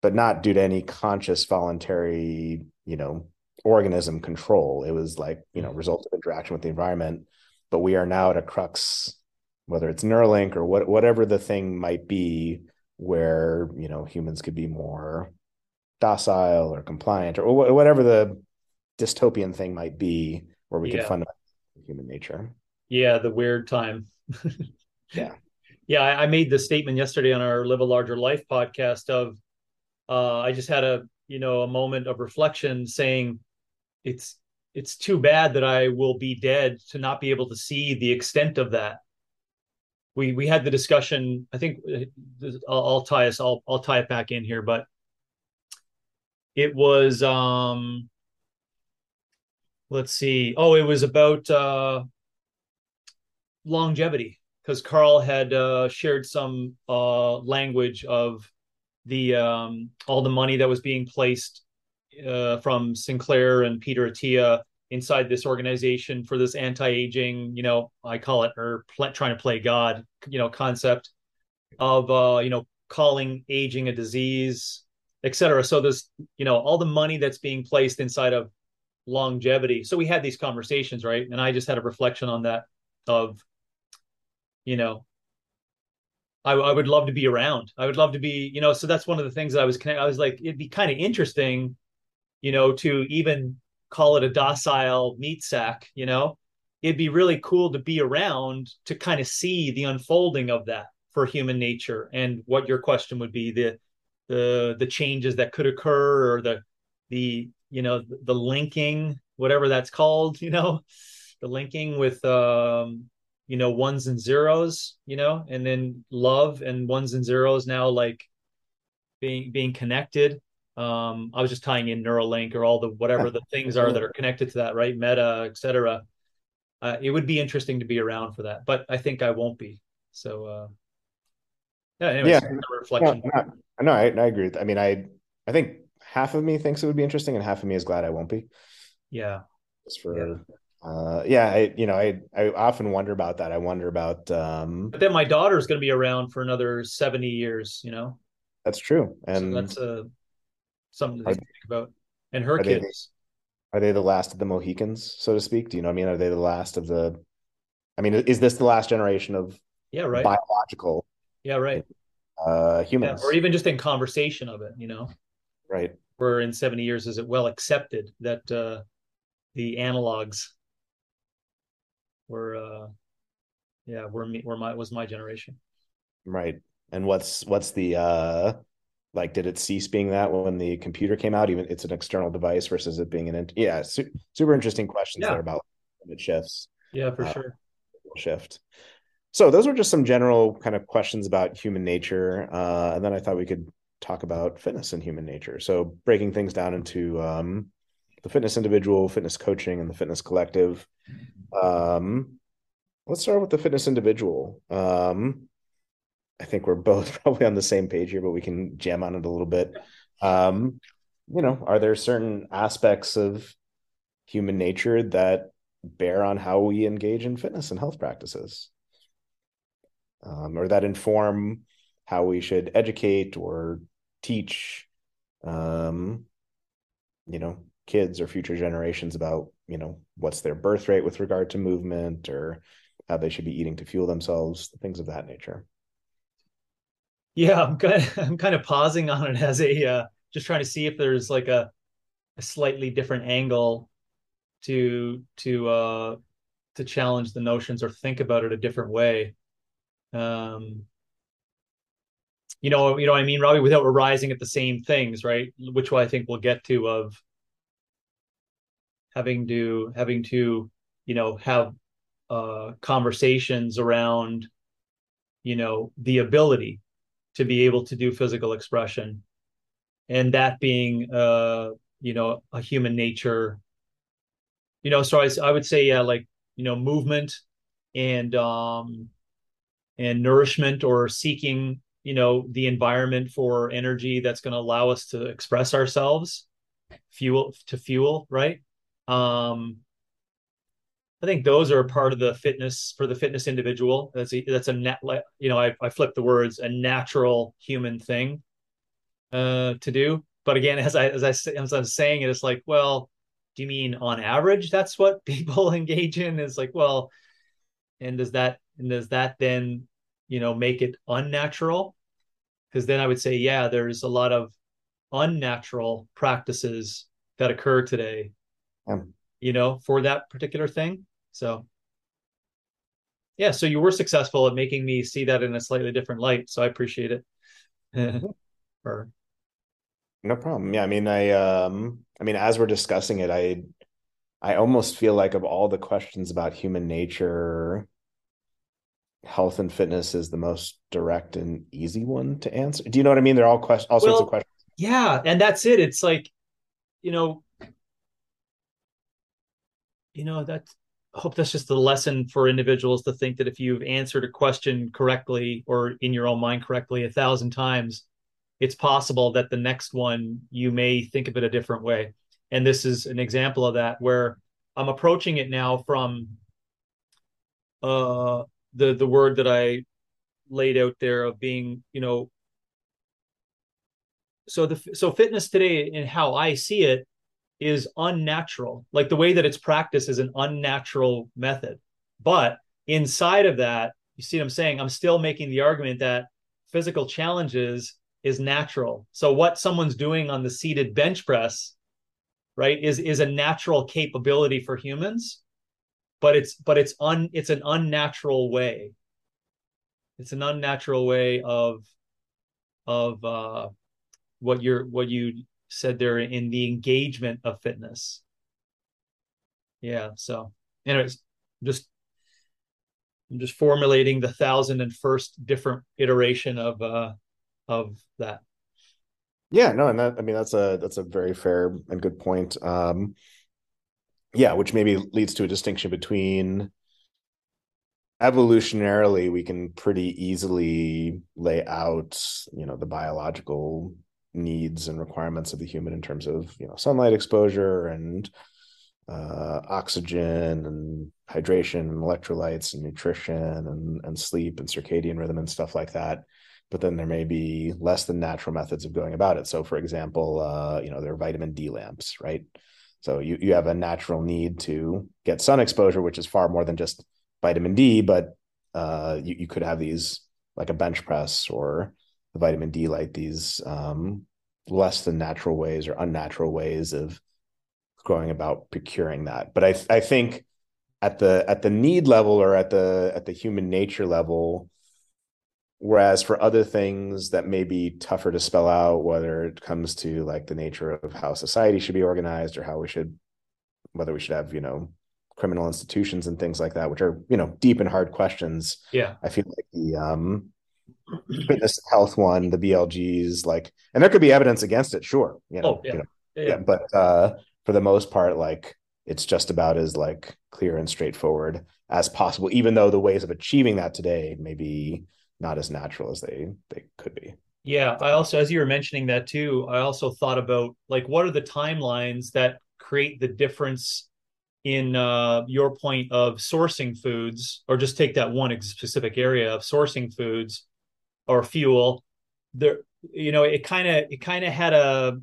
but not due to any conscious, voluntary, you know, organism control. It was like, you know, mm-hmm. result of interaction with the environment. But we are now at a crux, whether it's Neuralink or what, whatever the thing might be, where, you know, humans could be more docile or compliant or whatever the dystopian thing might be where we yeah. could fund human nature. Yeah, the weird time. yeah. Yeah, I, I, made the statement yesterday on our Live a Larger Life podcast of uh, I just had a you know a moment of reflection saying it's it's too bad that I will be dead to not be able to see the extent of that. We we had the discussion. I think uh, I'll, I'll tie us. I'll I'll tie it back in here, but it was um let's see oh it was about uh longevity because carl had uh shared some uh language of the um all the money that was being placed uh, from Sinclair and Peter Attia inside this organization for this anti-aging, you know, I call it or pl- trying to play God, you know, concept of uh, you know calling aging a disease, etc. So this, you know, all the money that's being placed inside of longevity. So we had these conversations, right? And I just had a reflection on that of, you know, I, I would love to be around. I would love to be, you know. So that's one of the things that I was. I was like, it'd be kind of interesting you know, to even call it a docile meat sack, you know, it'd be really cool to be around to kind of see the unfolding of that for human nature and what your question would be the the the changes that could occur or the the you know the linking whatever that's called you know the linking with um you know ones and zeros you know and then love and ones and zeros now like being being connected um i was just tying in neuralink or all the whatever the things are that are connected to that right meta etc uh, it would be interesting to be around for that but i think i won't be so uh yeah anyways, Yeah. reflection No, no, no, I, I agree. with- I mean, I I think half of me thinks it would be interesting, and half of me is glad I won't be. yeah Just for uh, yeah, I you know I I often wonder about that. I wonder about um but then my daughter's going to be around for another 70 years you know that's true, so and that's uh something to Are- think about and her are they- kids are they the last of the Mohicans, so to speak? Do you know what I mean? Are they the last of the? I mean, is this the last generation of yeah right biological yeah right uh yeah, humans? or even just in conversation of it you know right. Where in 70 years is it well accepted that uh the analogs were uh yeah were me were my was my generation Right. And what's what's the uh like did it cease being that when the computer came out even it's an external device versus it being an int- yeah su- super interesting questions Yeah. there about it shifts yeah for Uh, sure shift. So those were just some general kind of questions about human nature uh and then I thought we could talk about fitness and human nature. So breaking things down into um the fitness individual, fitness coaching and the fitness collective. Um let's start with the fitness individual. Um I think we're both probably on the same page here, but we can jam on it a little bit. Um, you know, are there certain aspects of human nature that bear on how we engage in fitness and health practices? Um, or that inform how we should educate or teach um, you know, kids or future generations about, you know, what's their birth rate with regard to movement or how they should be eating to fuel themselves, things of that nature. yeah i'm kind of, i'm kind of pausing on it as a uh just trying to see if there's like a, a slightly different angle to to uh to challenge the notions or think about it a different way um you know you know what i mean robbie? Without arising at the same things right? Which i think we'll get to of having to having to you know have uh conversations around you know the ability to be able to do physical expression. And that being uh you know a human nature. You know so i, I would say yeah like you know movement and um and nourishment or seeking you know the environment for energy that's going to allow us to express ourselves fuel to fuel right um I think those are part of the fitness for the fitness individual. That's a, that's a net, you know, I, I flip the words, a natural human thing uh, to do. But again, as I as I as I'm saying it, it's like, well, do you mean on average that's what people engage in? Is like, well, and does that and does that then you know make it unnatural? Because then I would say, yeah, there's a lot of unnatural practices that occur today Um, you know, for that particular thing. So, yeah, so you were successful at making me see that in a slightly different light. So I appreciate it. or, No problem. Yeah, I mean, I um I mean, as we're discussing it, I I almost feel like of all the questions about human nature, health and fitness is the most direct and easy one to answer. Do you know what I mean? They're all questions, all sorts of questions. yeah, and that's it. It's like, you know, you know, that's, I hope that's just the lesson for individuals to think that if you've answered a question correctly or in your own mind correctly a thousand times, it's possible that the next one you may think of it a different way. And this is an example of that where I'm approaching it now from uh the the word that I laid out there of being, you know, so the so fitness today and how I see it is unnatural. Like the way that it's practiced is an unnatural method. But inside of that, you see what I'm saying? I'm still making the argument that physical challenges is natural. So what someone's doing on the seated bench press right is is a natural capability for humans but it's but it's un it's an unnatural way. It's an unnatural way of of uh what you're what you said there in the engagement of fitness. Yeah so anyways just i'm just formulating the thousand and first different iteration of uh of that. Yeah no and that i mean that's a that's a very fair and good point. Um yeah which maybe leads to a distinction between evolutionarily we can pretty easily lay out you know the biological needs and requirements of the human in terms of you know sunlight exposure and uh, oxygen and hydration and electrolytes and nutrition and, and sleep and circadian rhythm and stuff like that. But then there may be less than natural methods of going about it. So for example uh, you know there are vitamin d lamps right so you, you have a natural need to get sun exposure which is far more than just vitamin d but uh, you, you could have these like a bench press or the vitamin d light these um, less than natural ways or unnatural ways of going about procuring that. But I I think at the at the need level or at the at the human nature level, whereas for other things that may be tougher to spell out, whether it comes to like the nature of how society should be organized or how we should whether we should have, you know, criminal institutions and things like that, which are, you know, deep and hard questions. Yeah. I feel like the um fitness health one, the BLGs, like and there could be evidence against it, sure. You know, oh, yeah. You know, yeah. yeah. But uh for the most part, like it's just about as like clear and straightforward as possible, even though the ways of achieving that today may be not as natural as they they could be. Yeah, I also, as you were mentioning that too, I also thought about like what are the timelines that create the difference in uh, your point of sourcing foods, or just take that one specific area of sourcing foods or fuel. There, you know, it kind of it kind of had a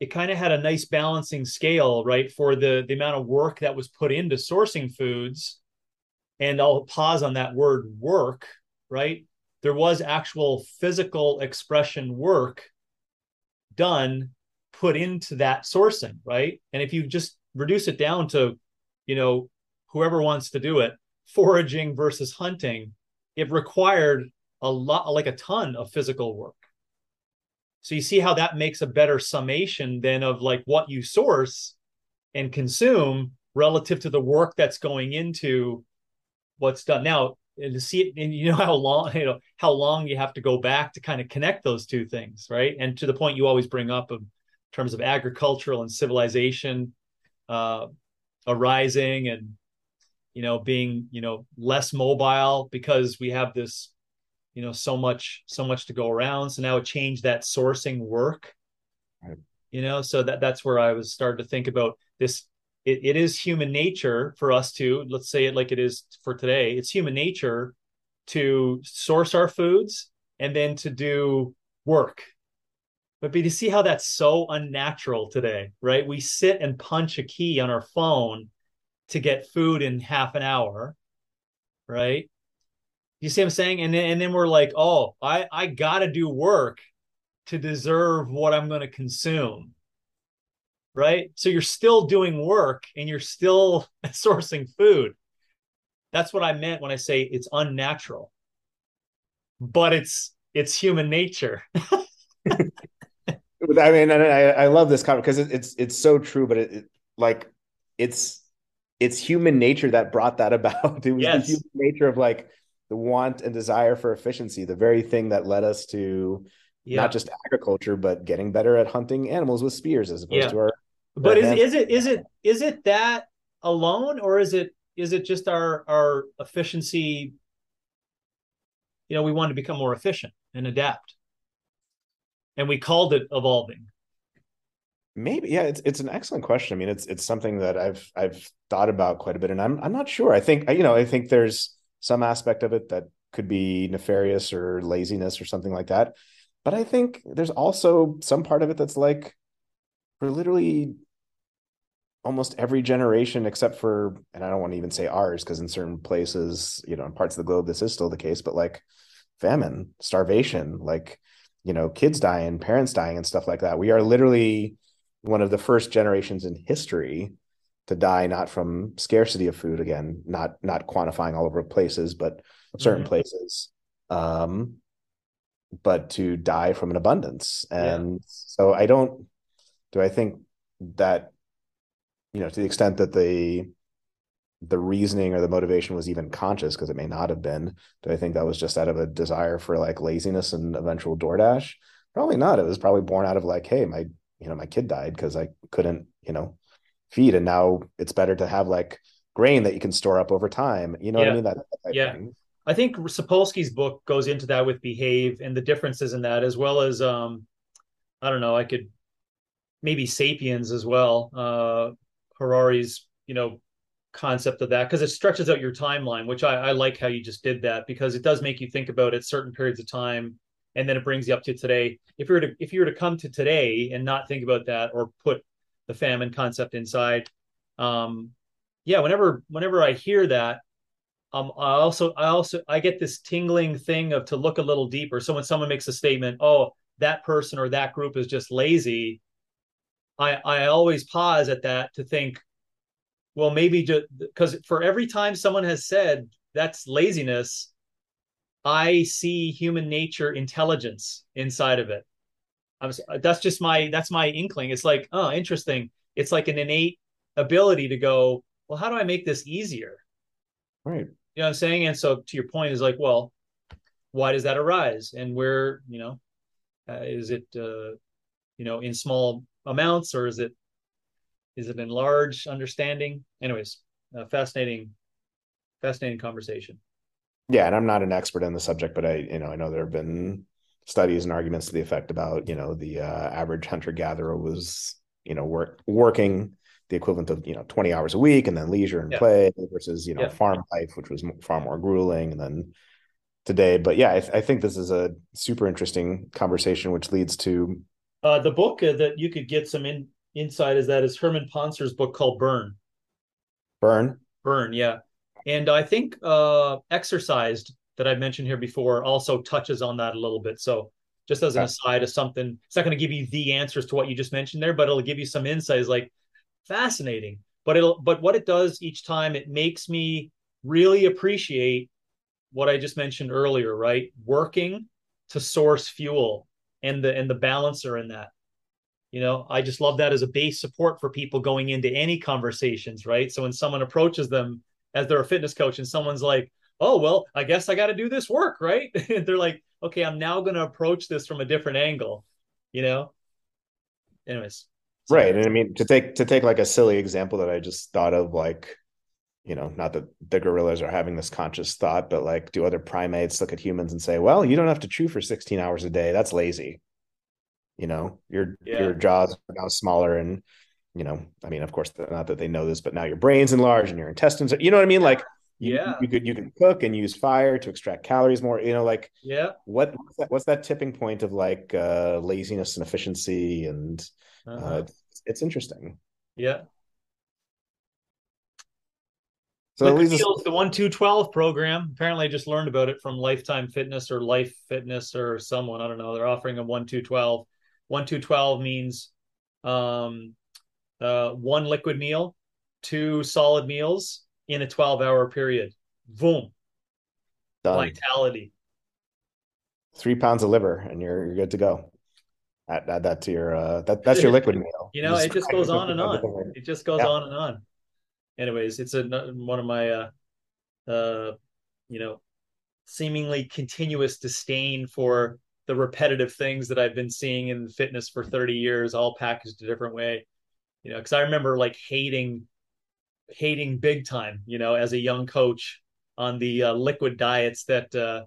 it kind of had a nice balancing scale, right, for the the amount of work that was put into sourcing foods. And I'll pause on that word work, right? There was actual physical expression work done put into that sourcing, right? And if you just reduce it down to, you know, whoever wants to do it, foraging versus hunting, it required a lot, like a ton of physical work. So you see how that makes a better summation than of like what you source and consume relative to the work that's going into what's done. Now, to see it, and you know how long, you know, how long you have to go back to kind of connect those two things, right? And to the point you always bring up in terms of agricultural and civilization uh, arising and you know being you know less mobile because we have this you know so much so much to go around so now it changed that sourcing work right. you know so that that's where i was starting to think about this it, it is human nature for us to let's say it like it is for today it's human nature to source our foods and then to do work but be to see how that's so unnatural today right we sit and punch a key on our phone to get food in half an hour right you see what I'm saying? And then, and then we're like, oh, I, I got to do work to deserve what I'm going to consume. Right. So you're still doing work and you're still sourcing food. That's what I meant when I say it's unnatural. But it's it's human nature. I mean, and I, I love this comment because it, it's it's so true, but it, it, like it's it's human nature that brought that about. It was yes. the human nature of like the want and desire for efficiency, the very thing that led us to yeah. not just agriculture, but getting better at hunting animals with spears as opposed yeah. to our. But is, is it is it is it that alone, or is it is it just our our efficiency? You know, we want to become more efficient and adapt, and we called it evolving. Maybe, yeah, it's it's an excellent question. I mean, it's it's something that I've I've thought about quite a bit, and I'm I'm not sure. I think you know, I think there's some aspect of it that could be nefarious or laziness or something like that. But I think there's also some part of it that's like for literally almost every generation except for and I don't want to even say ours because in certain places, you know, in parts of the globe this is still the case, but like famine, starvation, like you know, kids dying, parents dying and stuff like that. We are literally one of the first generations in history to die not from scarcity of food again, not not quantifying all over places, but certain mm-hmm. places. Um, but to die from an abundance. And yeah. so I don't do I think that you know to the extent that the the reasoning or the motivation was even conscious because it may not have been do i think that was just out of a desire for like laziness and eventual doordash? Probably not. It was probably born out of like hey my you know my kid died because i couldn't you know feed and now it's better to have like grain that you can store up over time. You know yeah. what i mean? That, that yeah. thing. i think sapolsky's book goes into that with behave and the differences in that as well as um i don't know i could maybe sapiens as well uh harari's you know concept of that because it stretches out your timeline, which I, I like how you just did that because it does make you think about it certain periods of time and then it brings you up to today. If you were to if you were to come to today and not think about that or put the famine concept inside, um, yeah, whenever whenever I hear that, um, I also I also I get this tingling thing of to look a little deeper. So when someone makes a statement, oh, that person or that group is just lazy, I I always pause at that to think, well maybe just because for every time someone has said that's laziness i see human nature intelligence inside of it. I'm, that's just my that's my inkling. It's like oh interesting. It's like an innate ability to go well how do i make this easier? Right. You know what i'm saying? And so to your point is like well why does that arise? And where you know uh, is it uh, you know in small amounts or is it is it enlarged understanding? Anyways, fascinating, fascinating conversation. Yeah, and I'm not an expert in the subject, but I, you know, I know there have been studies and arguments to the effect about, you know, the uh, average hunter gatherer was, you know, work working the equivalent of you know 20 hours a week and then leisure and yeah. play versus you know yeah. farm life which was far more grueling and then today but yeah I, th- I, think this is a super interesting conversation which leads to uh, the book uh, that you could get some in insight is that is Herman Pontzer's book called Burn. Burn. Burn, yeah. And I think uh, Exercised that I mentioned here before also touches on that a little bit. So just as an aside of something, it's not going to give you the answers to what you just mentioned there, but it'll give you some insights like fascinating. But it'll but what it does each time, it makes me really appreciate what I just mentioned earlier, right? Working to source fuel and the and the balancer in that. You know i just love that as a base support for people going into any conversations right? So when someone approaches them as they're a fitness coach and someone's like oh well i guess i got to do this work right? They're like okay i'm now going to approach this from a different angle you know? Anyways. Right and i mean to take to take like a silly example that i just thought of like you know not that the gorillas are having this conscious thought but like do other primates look at humans and say well you don't have to chew for 16 hours a day. That's lazy. You know your yeah. your jaws are now smaller and you know i mean of course not that they know this but now your brain's enlarged and your intestines are, you know what i mean? Like you, yeah. you could you can cook and use fire to extract calories more you know like yeah. what what's that, what's that tipping point of like uh laziness and efficiency and uh-huh. uh it's, it's interesting. Yeah so the one two twelve program. Apparently, I just learned about it from Lifetime Fitness or Life Fitness or someone. I don't know. They're offering a one two twelve one two twelve means um, uh, one liquid meal, two solid meals in a 12 hour period. Boom. Done. Vitality. Three pounds of liver and you're you're good to go. Add, add that to your uh that that's your liquid meal. You know, it just goes on and on. It just goes yeah. on and on. Anyways, it's a one of my uh uh you know seemingly continuous disdain for the repetitive things that I've been seeing in fitness for 30 years, all packaged a different way. You know, because I remember like hating, hating big time. You know, as a young coach on the uh, liquid diets that uh,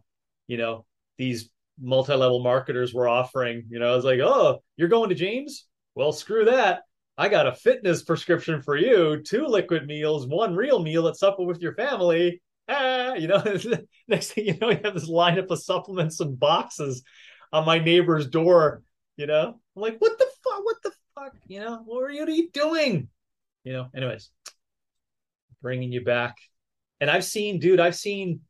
you know these multi-level marketers were offering. You know, I was like, oh, you're going to James? Well, screw that. I got a fitness prescription for you: two liquid meals, one real meal at supper with your family. Ah, you know, next thing you know, you have this lineup of supplements and boxes on my neighbor's door. You know, I'm like, what the fuck? What the fuck? You know, what are you doing? You know, anyways, bringing you back. And I've seen, dude, I've seen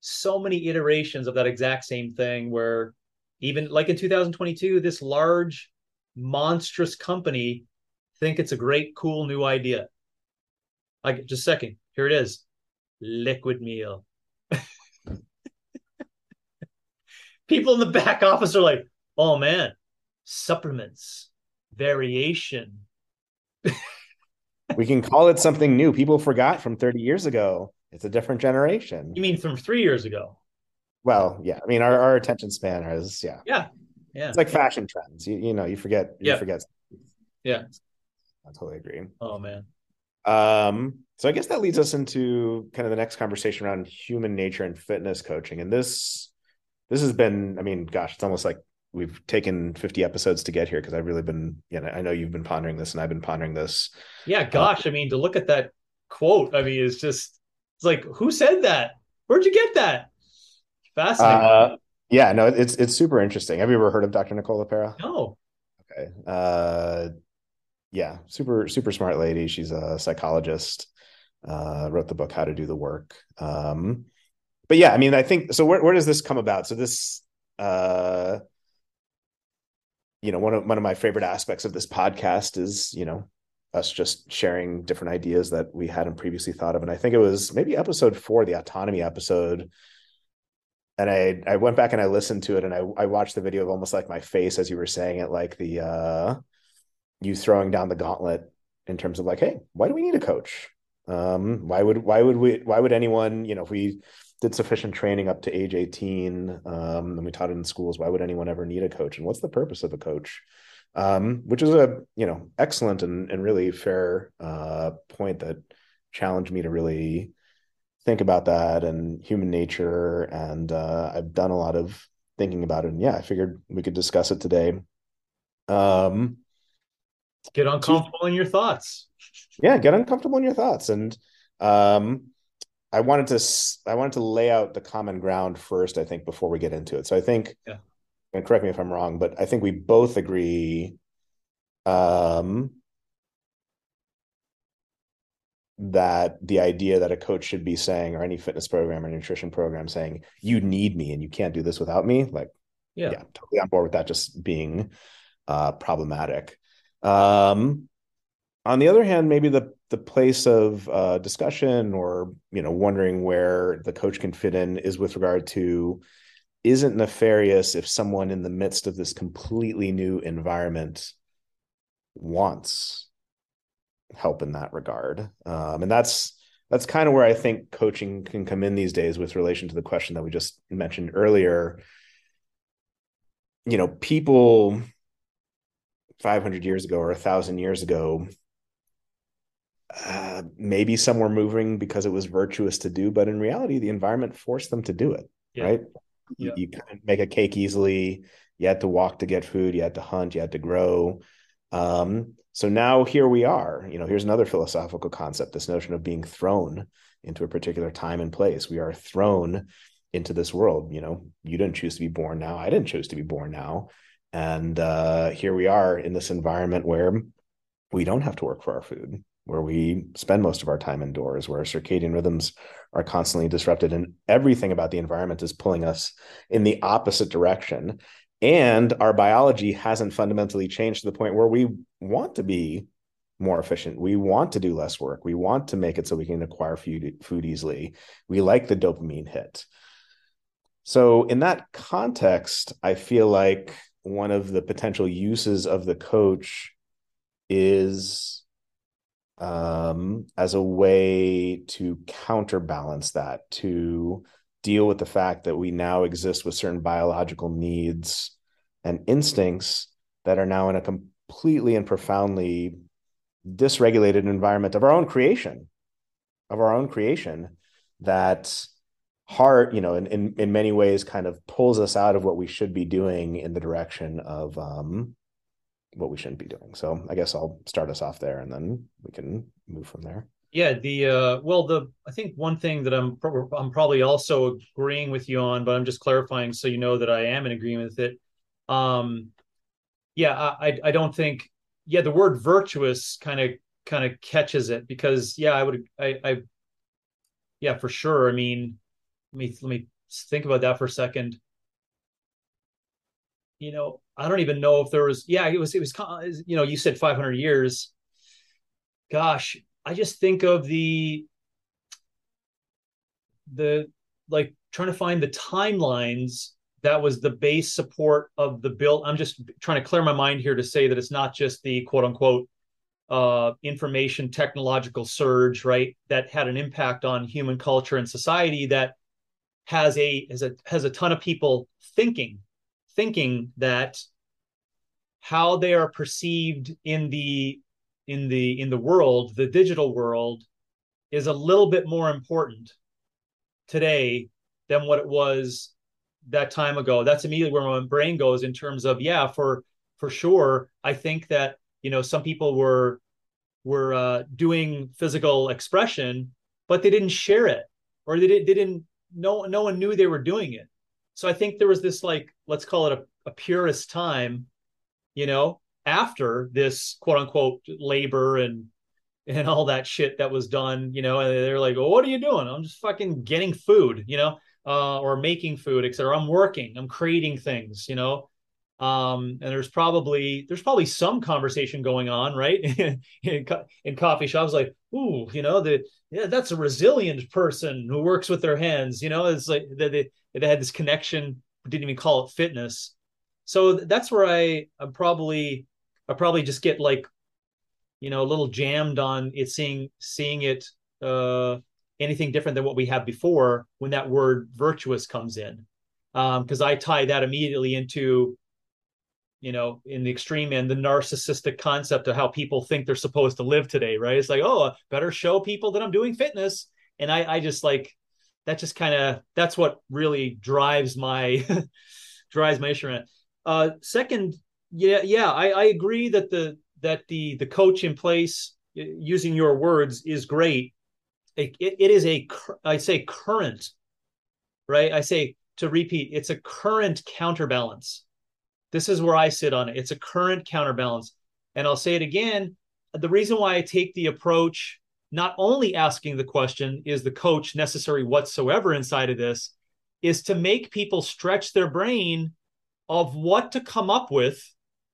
so many iterations of that exact same thing where even like in 2022, this large, monstrous company think it's a great, cool new idea. Like just a second, here it is. Liquid meal. People in the back office are like, oh man, supplements, variation. we can call it something new. People forgot from 30 years ago. It's a different generation. You mean from three years ago? Well, yeah. I mean, our, our attention span is, yeah. Yeah. Yeah. It's like fashion trends. You, you know, you forget, you Yeah. forget. Yeah. I totally agree. Oh man. Um, so I guess that leads us into kind of the next conversation around human nature and fitness coaching. And this this has been, I mean, gosh, it's almost like we've taken 50 episodes to get here because I've really been, you know, I know you've been pondering this and I've been pondering this. Yeah, gosh, I mean, to look at that quote, I mean, it's just it's like, who said that? Where'd you get that? Fascinating. Uh, yeah, no, it's it's super interesting. Have you ever heard of Dr. Nicole LaPera? no. Okay. Uh yeah, super super smart lady. She's a psychologist. Uh wrote the book How to Do the Work. Um but yeah, I mean, I think so where where does this come about? So this uh you know, one of one of my favorite aspects of this podcast is, you know, us just sharing different ideas that we hadn't previously thought of. And I think it was maybe episode 4, the autonomy episode, and I I went back and I listened to it and I I watched the video of almost like my face as you were saying it, like the uh you throwing down the gauntlet in terms of like, hey, why do we need a coach? Um, why would why would we why would anyone, you know, if we did sufficient training up to age 18, um, and we taught it in schools, why would anyone ever need a coach? And what's the purpose of a coach? Um, which is a you know excellent and, and really fair uh point that challenged me to really think about that and human nature. And uh, I've done a lot of thinking about it. And yeah, I figured we could discuss it today. Um, Get uncomfortable in your thoughts. yeah, get uncomfortable in your thoughts. And um, I wanted to I wanted to lay out the common ground first. I think before we get into it. So I think, Yeah. and correct me if I'm wrong, but I think we both agree. Um, that the idea that a coach should be saying, or any fitness program or nutrition program saying, you need me and you can't do this without me, like, Yeah. yeah, totally on board with that just being uh, problematic. Um, on the other hand, maybe the the place of uh, discussion or you know wondering where the coach can fit in is with regard to isn't nefarious if someone in the midst of this completely new environment wants help in that regard. Um, and that's that's kind of where i think coaching can come in these days with relation to the question that we just mentioned earlier. You know people 500 years ago or a thousand years ago uh, maybe some were moving because it was virtuous to do but in reality the environment forced them to do it Yeah. right? Yeah. you, you couldn't make a cake easily. You had to walk to get food. You had to hunt. You had to grow. Um, so now here we are. You know here's another philosophical concept this notion of being thrown into a particular time and place. We are thrown into this world. You know you didn't choose to be born now. I didn't choose to be born now and uh, here we are in this environment where we don't have to work for our food where we spend most of our time indoors where circadian rhythms are constantly disrupted and everything about the environment is pulling us in the opposite direction. And our biology hasn't fundamentally changed to the point where we want to be more efficient. We want to do less work. We want to make it so we can acquire food, food easily. We like the dopamine hit. So in that context i feel like one of the potential uses of the coach is um, as a way to counterbalance that, to deal with the fact that we now exist with certain biological needs and instincts that are now in a completely and profoundly dysregulated environment of our own creation, of our own creation, that heart, you know, in, in, in many ways kind of pulls us out of what we should be doing in the direction of um, what we shouldn't be doing. So I guess I'll start us off there and then we can move from there. Yeah, the uh well the I think one thing that I'm pro- I'm probably also agreeing with you on, but I'm just clarifying so you know that I am in agreement with it. Um yeah, I I, I don't think yeah, the word virtuous kind of kind of catches it because yeah, I would I I yeah, for sure. I mean, let me let me think about that for a second. You know, I don't even know if there was yeah, it was it was you know, you said 500 years gosh, I just think of the the like trying to find the timelines that was the base support of the bill. I'm just trying to clear my mind here to say that it's not just the quote unquote uh, information technological surge, right? That had an impact on human culture and society that has a has a has a ton of people thinking thinking that how they are perceived in the in the in the world the digital world is a little bit more important today than what it was that time ago. That's immediately where my brain goes in terms of yeah for for sure i think that you know some people were were uh, doing physical expression but they didn't share it or they, did, they didn't no no one knew they were doing it. So i think there was this like let's call it a, a purist time you know after this quote unquote labor and and all that shit that was done you know and they're like well, what are you doing? I'm just fucking getting food you know uh, or making food etc i'm working. I'm creating things you know. Um, and there's probably there's probably some conversation going on right in, in coffee shops like ooh you know the yeah that's a resilient person who works with their hands you know it's like they, they, they had this connection didn't even call it fitness. So that's where i i'm probably i probably just get like you know a little jammed on it seeing seeing it uh anything different than what we have before when that word virtuous comes in. Because um, i tie that immediately into you know, in the extreme end, the narcissistic concept of how people think they're supposed to live today, right? It's like, oh, I better show people that I'm doing fitness. And I, I just like that just kind of that's what really drives my drives my issue Uh second, yeah, yeah, I, I agree that the that the the coach in place using your words is great. It, it, it is a I say current, right? I say to repeat, it's a current counterbalance this is where I sit on it. It's a current counterbalance. And I'll say it again the reason why I take the approach, not only asking the question, is the coach necessary whatsoever inside of this, is to make people stretch their brain of what to come up with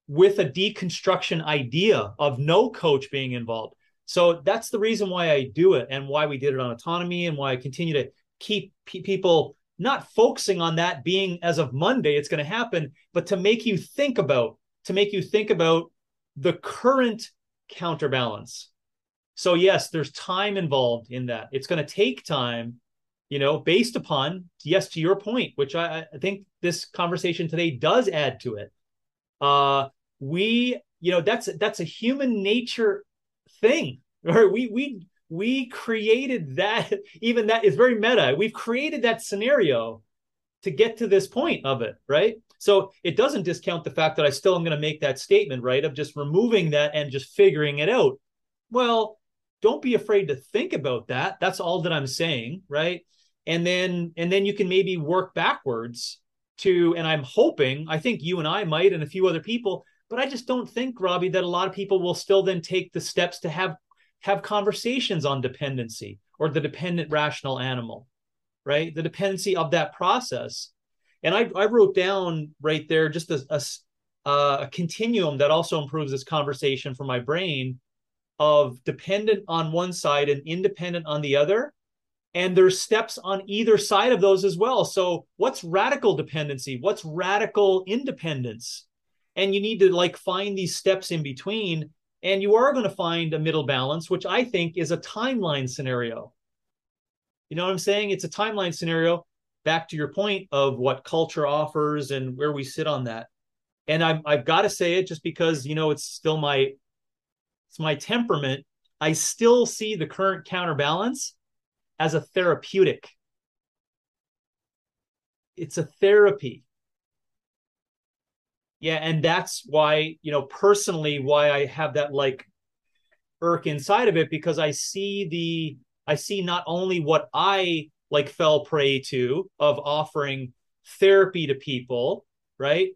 with a deconstruction idea of no coach being involved. So that's the reason why I do it and why we did it on autonomy and why I continue to keep people not focusing on that being as of Monday, it's going to happen, but to make you think about, to make you think about the current counterbalance. So, yes, there's time involved in that. It's going to take time, you know, based upon, yes, to your point, which I, I think this conversation today does add to it. Uh, we, you know, that's that's a human nature thing. Right? We we we created that even that is very meta. We've created that scenario to get to this point of it right? So it doesn't discount the fact that i still am going to make that statement right of just removing that and just figuring it out. Well don't be afraid to think about that. That's all that i'm saying right? And then and then you can maybe work backwards to and i'm hoping i think you and i might and a few other people but i just don't think Robby that a lot of people will still then take the steps to have have conversations on dependency or the dependent rational animal, right? The dependency of that process. And I, I wrote down right there just a, a, a continuum that also improves this conversation for my brain of dependent on one side and independent on the other. And there's steps on either side of those as well. So, what's radical dependency? What's radical independence? And you need to like find these steps in between and you are going to find a middle balance, which I think is a timeline scenario. You know what I'm saying? It's a timeline scenario. Back to your point of what culture offers and where we sit on that. And I've, I've got to say it just because, you know, it's still my, it's my temperament. I still see the current counterbalance as a therapeutic. It's a therapy yeah and that's why you know personally why i have that like irk inside of it because i see the i see not only what i like fell prey to of offering therapy to people right?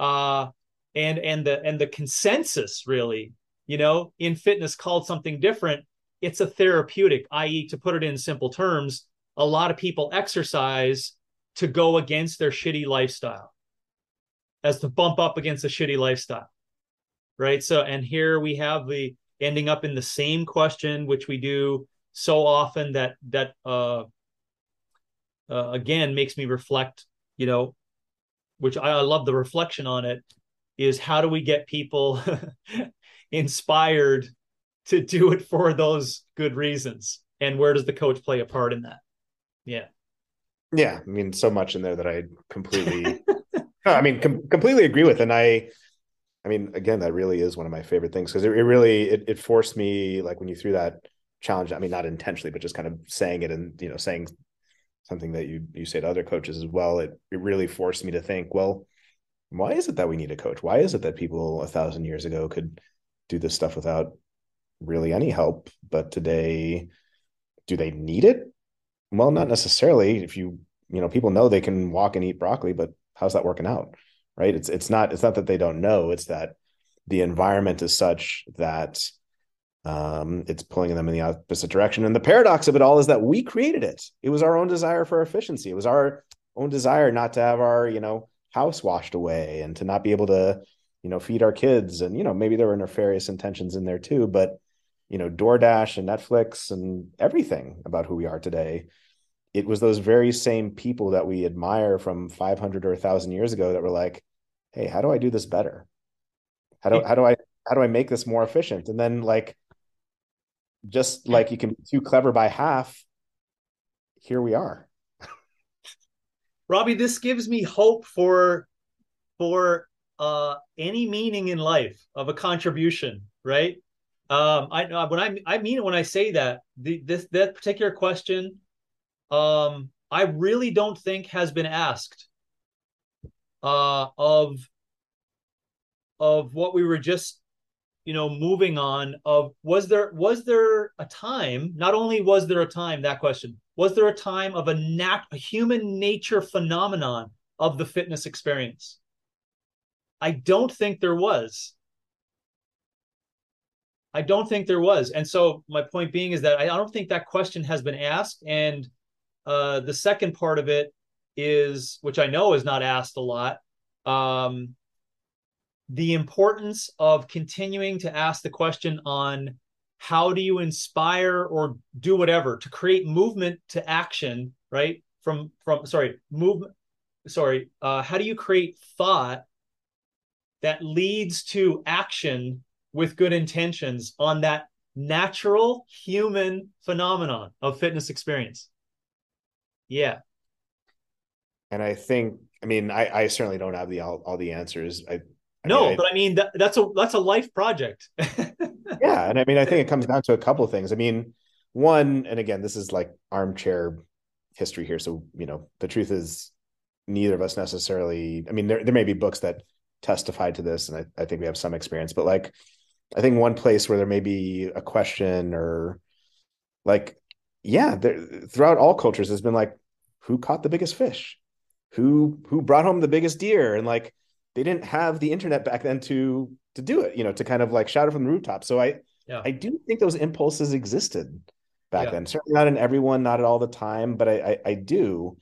Uh and and the and the consensus really you know in fitness called something different it's a therapeutic i.e to put it in simple terms a lot of people exercise to go against their shitty lifestyle as to bump up against a shitty lifestyle right? So and here we have the ending up in the same question, which we do so often that that uh, uh, again makes me reflect. You know, which I, I love the reflection on it is how do we get people inspired to do it for those good reasons? And where does the coach play a part in that? Yeah. Yeah i mean so much in there that i completely i mean com- completely agree with and i i mean again that really is one of my favorite things because it, it, really it, it forced me like when you threw that challenge i mean not intentionally but just kind of saying it and you know saying something that you you say to other coaches as well it, it really forced me to think well why is it that we need a coach? Why is it that people a thousand years ago could do this stuff without really any help but today do they need it? Well not necessarily. If you you know people know they can walk and eat broccoli but how's that working out right it's it's not it's not that they don't know it's that the environment is such that um, it's pulling them in the opposite direction. And the paradox of it all is that we created it. It was our own desire for efficiency. It was our own desire not to have our, you know, house washed away and to not be able to, you know, feed our kids. And, you know, maybe there were nefarious intentions in there too, but, you know, DoorDash and Netflix and everything about who we are today. It was those very same people that we admire from 500 or 1000 years ago that were like, Hey, how do I do this better? How do, how do I, how do I make this more efficient? And then like, just like you can be too clever by half, here we are. Robby, this gives me hope for for uh, any meaning in life of a contribution, right? Um, I when I I mean it when I say that the, this that particular question, um, I really don't think has been asked uh, of of what we were just you know moving on of was there was there a time not only was there a time that question was there a time of a nat a human nature phenomenon of the fitness experience? I don't think there was. I don't think there was. And so my point being is that i don't think that question has been asked. And uh, the second part of it is which i know is not asked a lot um, the importance of continuing to ask the question on how do you inspire or do whatever to create movement to action right? From from sorry movement sorry uh, how do you create thought that leads to action with good intentions on that natural human phenomenon of fitness experience yeah and i think i mean i i certainly don't have the all, all the answers i I no, mean, but I mean that, that's a that's a life project. yeah, and I mean I think it comes down to a couple of things. I mean, one, and again, this is like armchair history here. So you know, the truth is, neither of us necessarily. I mean, there there may be books that testify to this, and I, I think we have some experience. But like, I think one place where there may be a question or like, yeah, there, throughout all cultures has been like, who caught the biggest fish, who who brought home the biggest deer, and like they didn't have the internet back then to to do it, you know, to kind of like shout it from the rooftop. So I yeah. I do think those impulses existed back yeah. then. Certainly not in everyone, not at all the time, but I I, I do.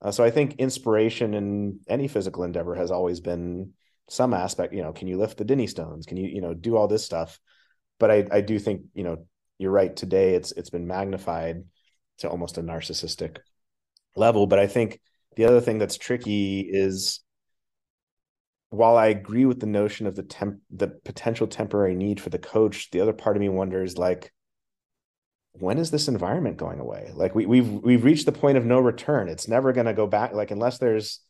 Uh, so I think inspiration in any physical endeavor has always been some aspect. You know, can you lift the Dinnie stones? Can you you know do all this stuff? But I I do think you know you're right. Today it's it's been magnified to almost a narcissistic level. But I think the other thing that's tricky is while I agree with the notion of the temp the potential temporary need for the coach, the other part of me wonders like when is this environment going away? Like we we've we've reached the point of no return. It's never going to go back like unless there's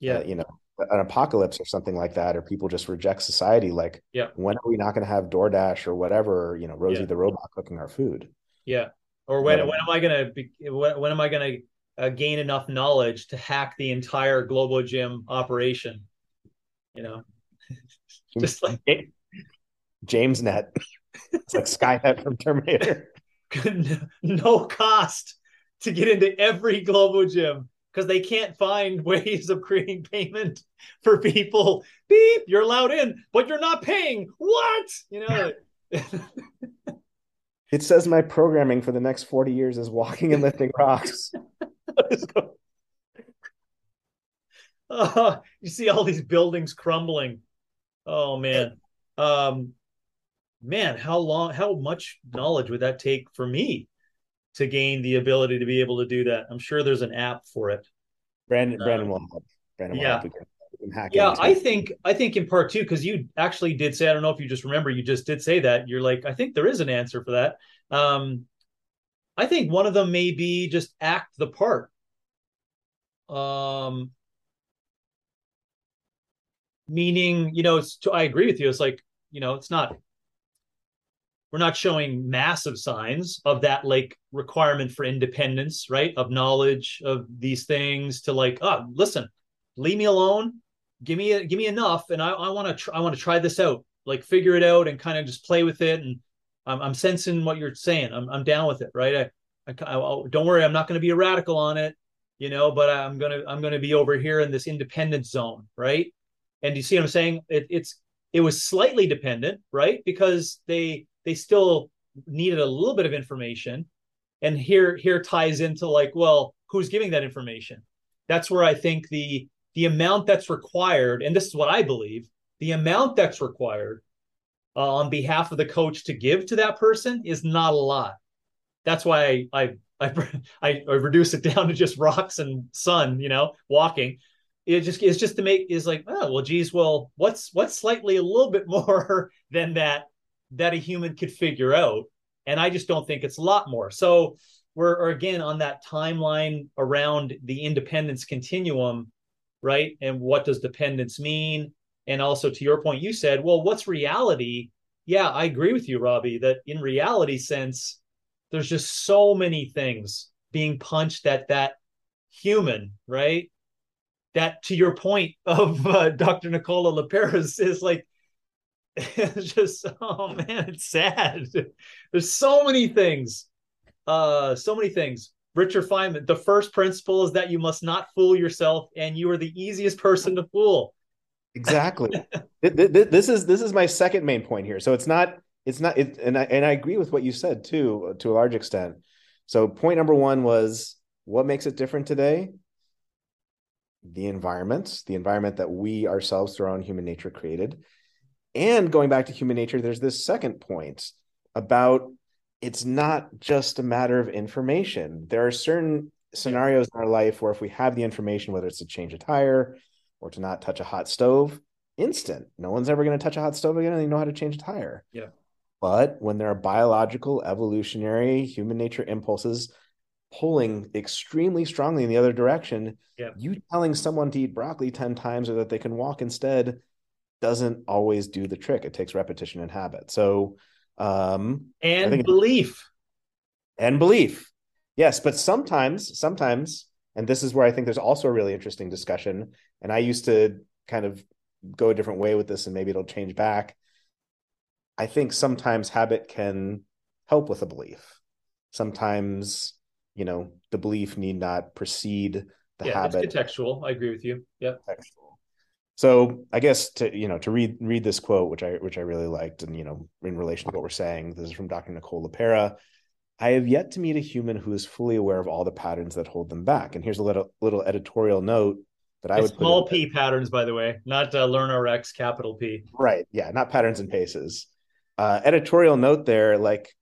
yeah, uh, you know, an apocalypse or something like that or people just reject society like yeah. when are we not going to have DoorDash or whatever, you know, Rosie yeah. the robot cooking our food? Yeah. Or when when am I going to be when, when am I going to uh, gain enough knowledge to hack the entire global gym operation? you know, just like James Net. It's like Skynet from Terminator. no cost to get into every global gym because they can't find ways of creating payment for people. Beep, you're allowed in, but you're not paying. What? You know. it says my programming for the next 40 years is walking and lifting rocks. Oh, you see all these buildings crumbling. Oh man. Um, man, how long, how much knowledge would that take for me to gain the ability to be able to do that? I'm sure there's an app for it. Brandon, Brandon um, will help. Brandon yeah. Will help. yeah, I think I think in part two because you actually did say I don't know if you just remember you just did say that you're like I think there is an answer for that. Um, I think one of them may be just act the part. Um, meaning you know it's i agree with you. It's like you know it's not we're not showing massive signs of that like requirement for independence right? Of knowledge of these things to like oh listen leave me alone. Give me a, give me enough and i want to tr- i want to try this out. Like figure it out and kind of just play with it and i'm, I'm sensing what you're saying I'm, I'm down with it right I, I, I don't worry i'm not going to be a radical on it you know but i'm going to i'm to be over here in this independent zone right and you see what I'm saying? It, it's it was slightly dependent, right? Because they they still needed a little bit of information. And here here ties into like, well, who's giving that information? That's where I think the the amount that's required, and this is what I believe, the amount that's required uh, on behalf of the coach to give to that person is not a lot. That's why I I I, I reduce it down to just rocks and sun, you know, walking. It just is just to make is like oh well geez well what's what's slightly a little bit more than that that a human could figure out? And i just don't think it's a lot more. So we're again on that timeline around the independence continuum right? And what does dependence mean and also to your point you said well what's reality yeah i agree with you Robby that in reality sense there's just so many things being punched at that human right that to your point of uh, Dr. Nicola LaPera is like it's just oh man, it's sad. There's so many things, uh, so many things. Richard Feynman, the first principle is that you must not fool yourself, and you are the easiest person to fool. Exactly. this is this is my second main point here. So it's not it's not it, and I and I agree with what you said too uh, to a large extent. So point number one was what makes it different today the environment, the environment that we ourselves through our own human nature created. And going back to human nature, there's this second point about it's not just a matter of information. There are certain scenarios in our life where if we have the information, whether it's to change a tire or to not touch a hot stove, instant. No one's ever going to touch a hot stove again and they know how to change a tire. Yeah. But when there are biological, evolutionary, human nature impulses pulling extremely strongly in the other direction, yeah. you telling someone to eat broccoli 10 times or that they can walk instead doesn't always do the trick. It takes repetition and habit. So, um, and belief. And belief. Yes. But sometimes, sometimes, and this is where I think there's also a really interesting discussion. And I used to kind of go a different way with this and maybe it'll change back. I think sometimes habit can help with a belief. Sometimes you know the belief need not precede the yeah, habit. It's contextual. I agree with you. Yeah. Contextual. So I guess to you know to read read this quote, which I which I really liked, and you know in relation to what we're saying, this is from Dr. Nicole LaPera. I have yet to meet a human who is fully aware of all the patterns that hold them back. And here's a little little editorial note that I it's would small p patterns, by the way, not uh, LearnRx capital P. Right. Yeah, not patterns and paces. Uh, editorial note there, like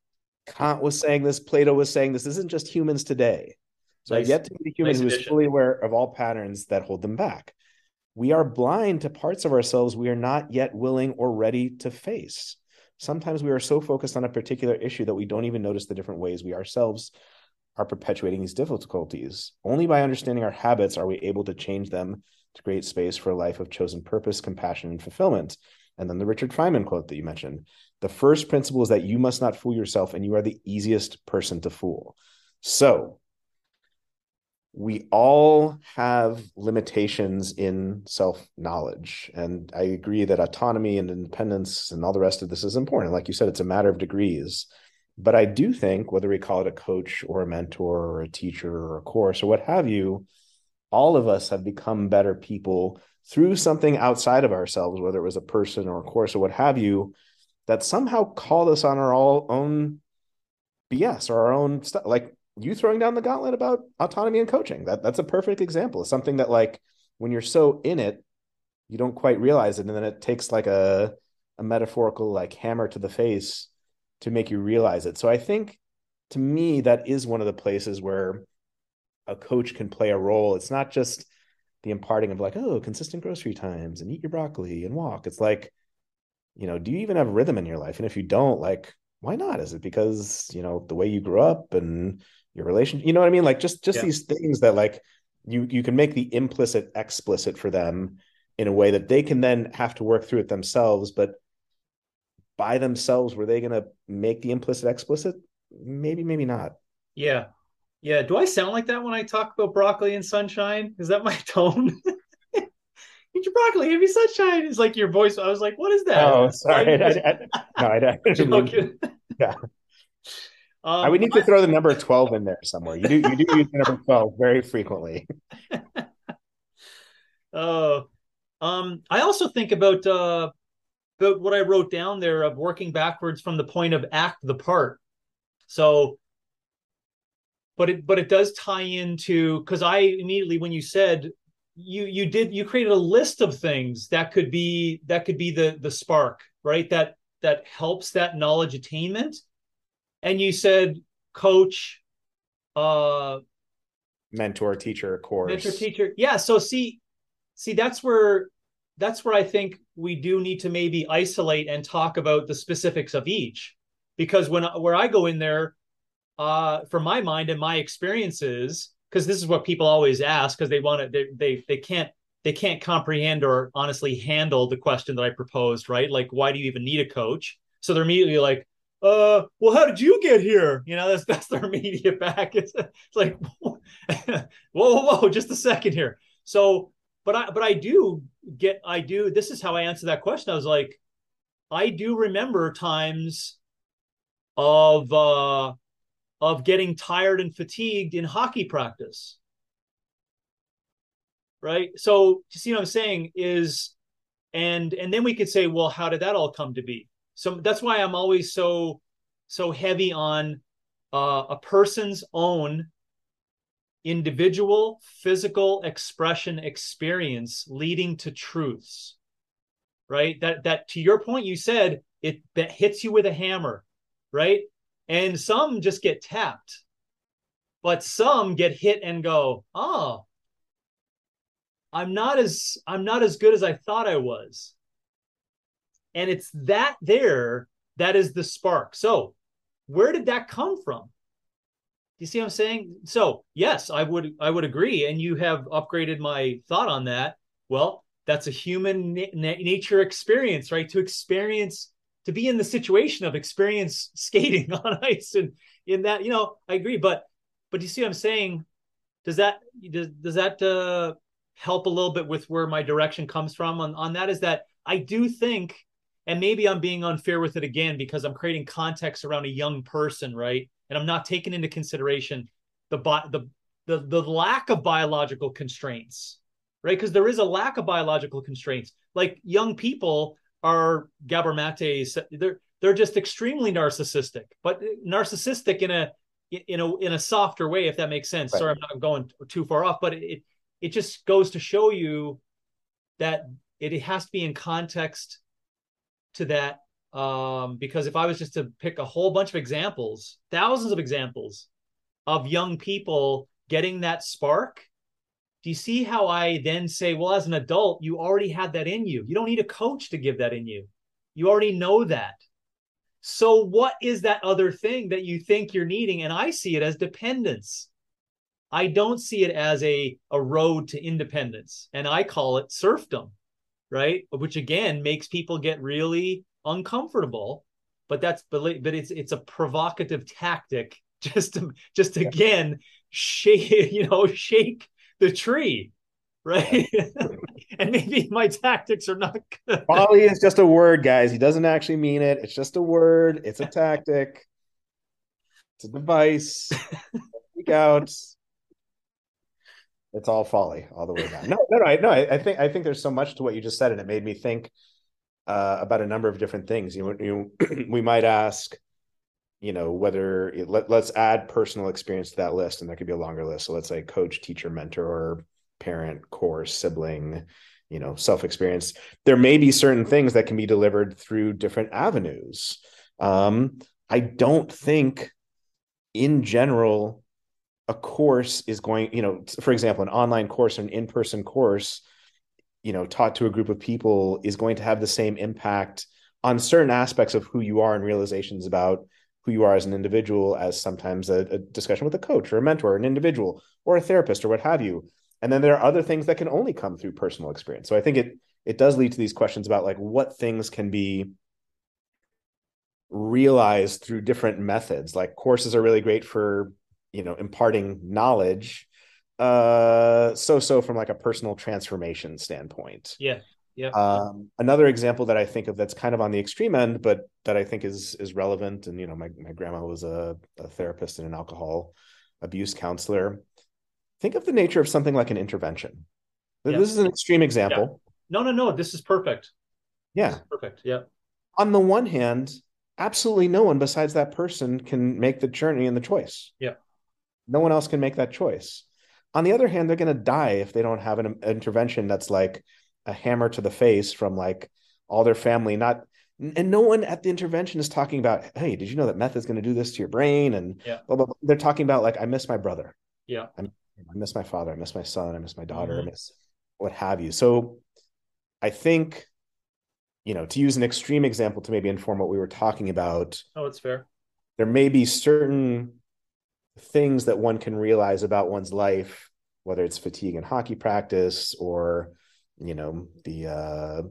Kant was saying this, Plato was saying this. This isn't just humans today. So nice. I've yet to meet a human nice who is fully aware of all patterns that hold them back. We are blind to parts of ourselves we are not yet willing or ready to face. Sometimes we are so focused on a particular issue that we don't even notice the different ways we ourselves are perpetuating these difficulties. Only by understanding our habits are we able to change them to create space for a life of chosen purpose, compassion, and fulfillment. And then the Richard Feynman quote that you mentioned the first principle is that you must not fool yourself, and you are the easiest person to fool. So, we all have limitations in self knowledge. And I agree that autonomy and independence and all the rest of this is important. Like you said, it's a matter of degrees. But I do think, whether we call it a coach or a mentor or a teacher or a course or what have you, all of us have become better people through something outside of ourselves, whether it was a person or a course or what have you, that somehow called us on our all own BS or our own stuff. Like you throwing down the gauntlet about autonomy and coaching. That that's a perfect example of something that like when you're so in it, you don't quite realize it, and then it takes like a a metaphorical like hammer to the face to make you realize it. So I think to me that is one of the places where a coach can play a role. It's not just the imparting of like, oh, consistent grocery times and eat your broccoli and walk. It's like, you know, do you even have rhythm in your life? And if you don't, like, why not? Is it because, you know, the way you grew up and your relation, you know what I mean? Like just just yeah. these things that like you you can make the implicit explicit for them in a way that they can then have to work through it themselves, but by themselves, were they gonna make the implicit explicit? Maybe, maybe not. Yeah. Yeah. Do I sound like that when I talk about broccoli and sunshine? Is that my tone? Eat your broccoli, have your sunshine. It's like your voice. I was like, what is that? Oh, sorry. I, I, no, I, I didn't yeah. Um, I would need to throw the number 12 in there somewhere. You do you do use the number 12 very frequently. Oh, um, I also think about uh, about what I wrote down there of working backwards from the point of act the part. So but it but it does tie into because I immediately when you said you you did you created a list of things that could be that could be the the spark right that that helps that knowledge attainment and you said coach uh mentor teacher course mentor teacher yeah so see see that's where that's where i think we do need to maybe isolate and talk about the specifics of each because when where i go in there uh, for my mind and my experiences, because this is what people always ask because they want to, they, they, they can't, they can't comprehend or honestly handle the question that I proposed, right? Like, why do you even need a coach? So they're immediately like, uh, well, how did you get here? You know, that's that's their immediate back. It's, it's like, whoa, whoa, whoa, just a second here. So, but I, but I do get, I do. This is how I answer that question. I was like, I do remember times of uh of getting tired and fatigued in hockey practice. Right. So you see what I'm saying is, and and then we could say, well, how did that all come to be? So that's why I'm always so so heavy on uh, a person's own individual physical expression experience leading to truths right? That that to your point you said it that hits you with a hammer right? And some just get tapped but some get hit and go oh i'm not as i'm not as good as i thought i was and it's that there that is the spark. So where did that come from? Do you see what i'm saying? So yes i would i would agree. And you have upgraded my thought on that. Well that's a human na- nature experience right? To experience to be in the situation of experience skating on ice and in that you know i agree. But but you see what i'm saying? Does that does, does that uh, help a little bit with where my direction comes from on, on that is that i do think and maybe i'm being unfair with it again because i'm creating context around a young person right and i'm not taking into consideration the the the, the lack of biological constraints right because there is a lack of biological constraints like young people are Gabor Maté's. They're they're just extremely narcissistic, but eh, narcissistic in a in a in a softer way, if that makes sense. Right. Sorry, I'm not going too far off, but it it just goes to show you that it has to be in context to that. Um, because if I was just to pick a whole bunch of examples, thousands of examples of young people getting that spark do you see how I then say, well, as an adult, you already had that in you. You don't need a coach to give that in you. You already know that. So, what is that other thing that you think you're needing? And I see it as dependence. I don't see it as a, a road to independence. And I call it serfdom, right? Which again makes people get really uncomfortable. But that's but it's it's a provocative tactic just to just again shake you know shake the tree, right? and maybe my tactics are not good. Folly is just a word, guys. He doesn't actually mean it. It's just a word. It's a tactic. It's a device. Speak out. It's all folly all the way down. No, no, no. no I, I, think I think there's so much to what you just said, and it made me think uh, about a number of different things. You, you we might ask, you know whether it, let, let's add personal experience to that list and there could be a longer list so let's say coach teacher mentor parent core, sibling you know self experience there may be certain things that can be delivered through different avenues um, i don't think in general a course is going you know for example an online course or an in-person course you know taught to a group of people is going to have the same impact on certain aspects of who you are and realizations about who you are as an individual as sometimes a, a discussion with a coach or a mentor or an individual or a therapist or what have you. And then there are other things that can only come through personal experience. So i think it it does lead to these questions about like what things can be realized through different methods. Like courses are really great for you know imparting knowledge uh so so from like a personal transformation standpoint. Yeah yeah. Um another example that i think of that's kind of on the extreme end but that i think is is relevant and you know my, my grandma was a, a therapist and an alcohol abuse counselor. Think of the nature of something like an intervention. Yeah. this is an extreme example. No no no this is perfect. Yeah. is perfect yeah. On the one hand absolutely no one besides that person can make the journey and the choice. Yeah. No one else can make that choice. On the other hand they're going to die if they don't have an intervention that's like a hammer to the face from like all their family. Not and no one at the intervention is talking about hey did you know that meth is going to do this to your brain? And Yeah. blah, blah, blah. they're talking about like i miss my brother. Yeah. I miss my father. I miss my son. I miss my daughter. Mhm. i miss what have you. So i think you know to use an extreme example to maybe inform what we were talking about oh it's fair. there may be certain things that one can realize about one's life whether it's fatigue in hockey practice or you know the uh,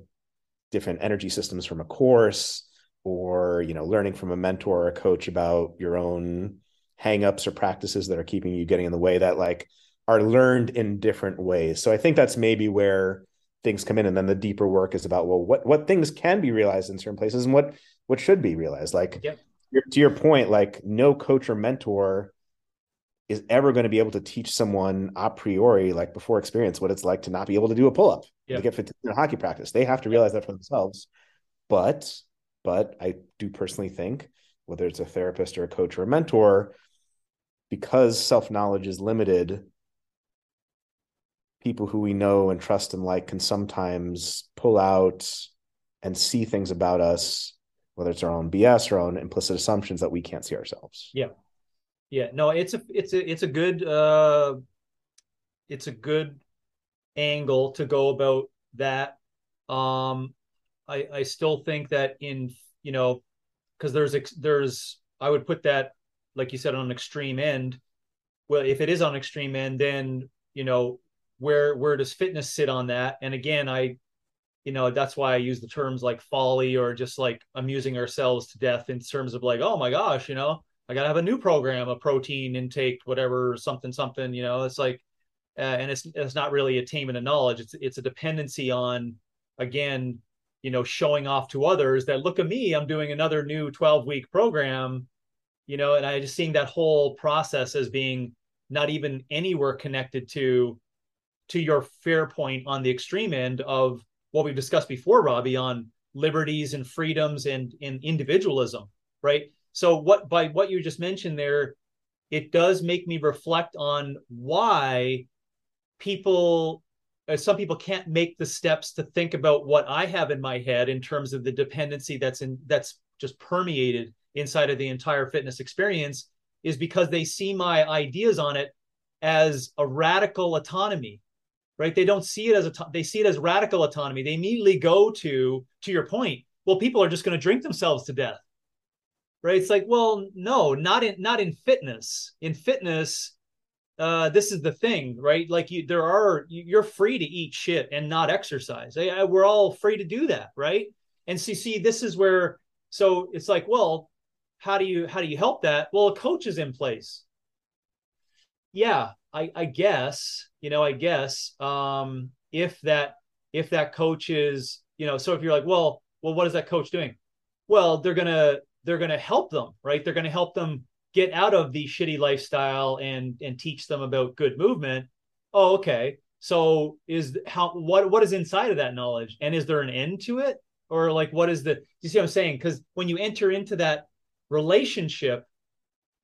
different energy systems from a course or you know learning from a mentor or a coach about your own hangups or practices that are keeping you getting in the way that like are learned in different ways. So i think that's maybe where things come in. And then the deeper work is about well what what things can be realized in certain places and what what should be realized. Like Yep. to your point like no coach or mentor is ever going to be able to teach someone a priori like before experience what it's like to not be able to do a pull-up Yeah. to get fit in hockey practice they have to realize that for themselves but but i do personally think whether it's a therapist or a coach or a mentor because self-knowledge is limited people who we know and trust and like can sometimes pull out and see things about us whether it's our own bs or our own implicit assumptions that we can't see ourselves Yeah. Yeah, no, it's a it's a it's a good uh it's a good angle to go about that. Um I I still think that in you know because there's there's I would put that like you said on an extreme end. Well, if it is on extreme end, then you know where where does fitness sit on that? And again, I you know that's why I use the terms like folly or just like amusing ourselves to death in terms of like oh my gosh, you know I got to have a new program, a protein intake, whatever, something, something. You know, it's like, uh, and it's it's not really attainment of knowledge. It's it's a dependency on, again, you know, showing off to others that look at me, I'm doing another new 12 week program. You know, and I just seeing that whole process as being not even anywhere connected to to your fair point on the extreme end of what we've discussed before, Robby, on liberties and freedoms and, and individualism, right? So what by what you just mentioned there, it does make me reflect on why people uh, some people can't make the steps to think about what I have in my head in terms of the dependency that's in that's just permeated inside of the entire fitness experience is because they see my ideas on it as a radical autonomy right? They don't see it as a they see it as radical autonomy. They immediately go to to your point well people are just going to drink themselves to death right? It's like well no not in not in fitness. In fitness uh this is the thing right? Like you there are you're free to eat shit and not exercise. I, I, we're all free to do that right? And so see this is where so it's like well how do you how do you help that? Well a coach is in place. Yeah i i guess you know i guess um if that if that coach is you know so if you're like well well what is that coach doing? Well they're gonna they're gonna help them right? They're gonna help them get out of the shitty lifestyle and and teach them about good movement. Oh okay. So is how what what is inside of that knowledge? And is there an end to it? Or like what is the you see what i'm saying? Because when you enter into that relationship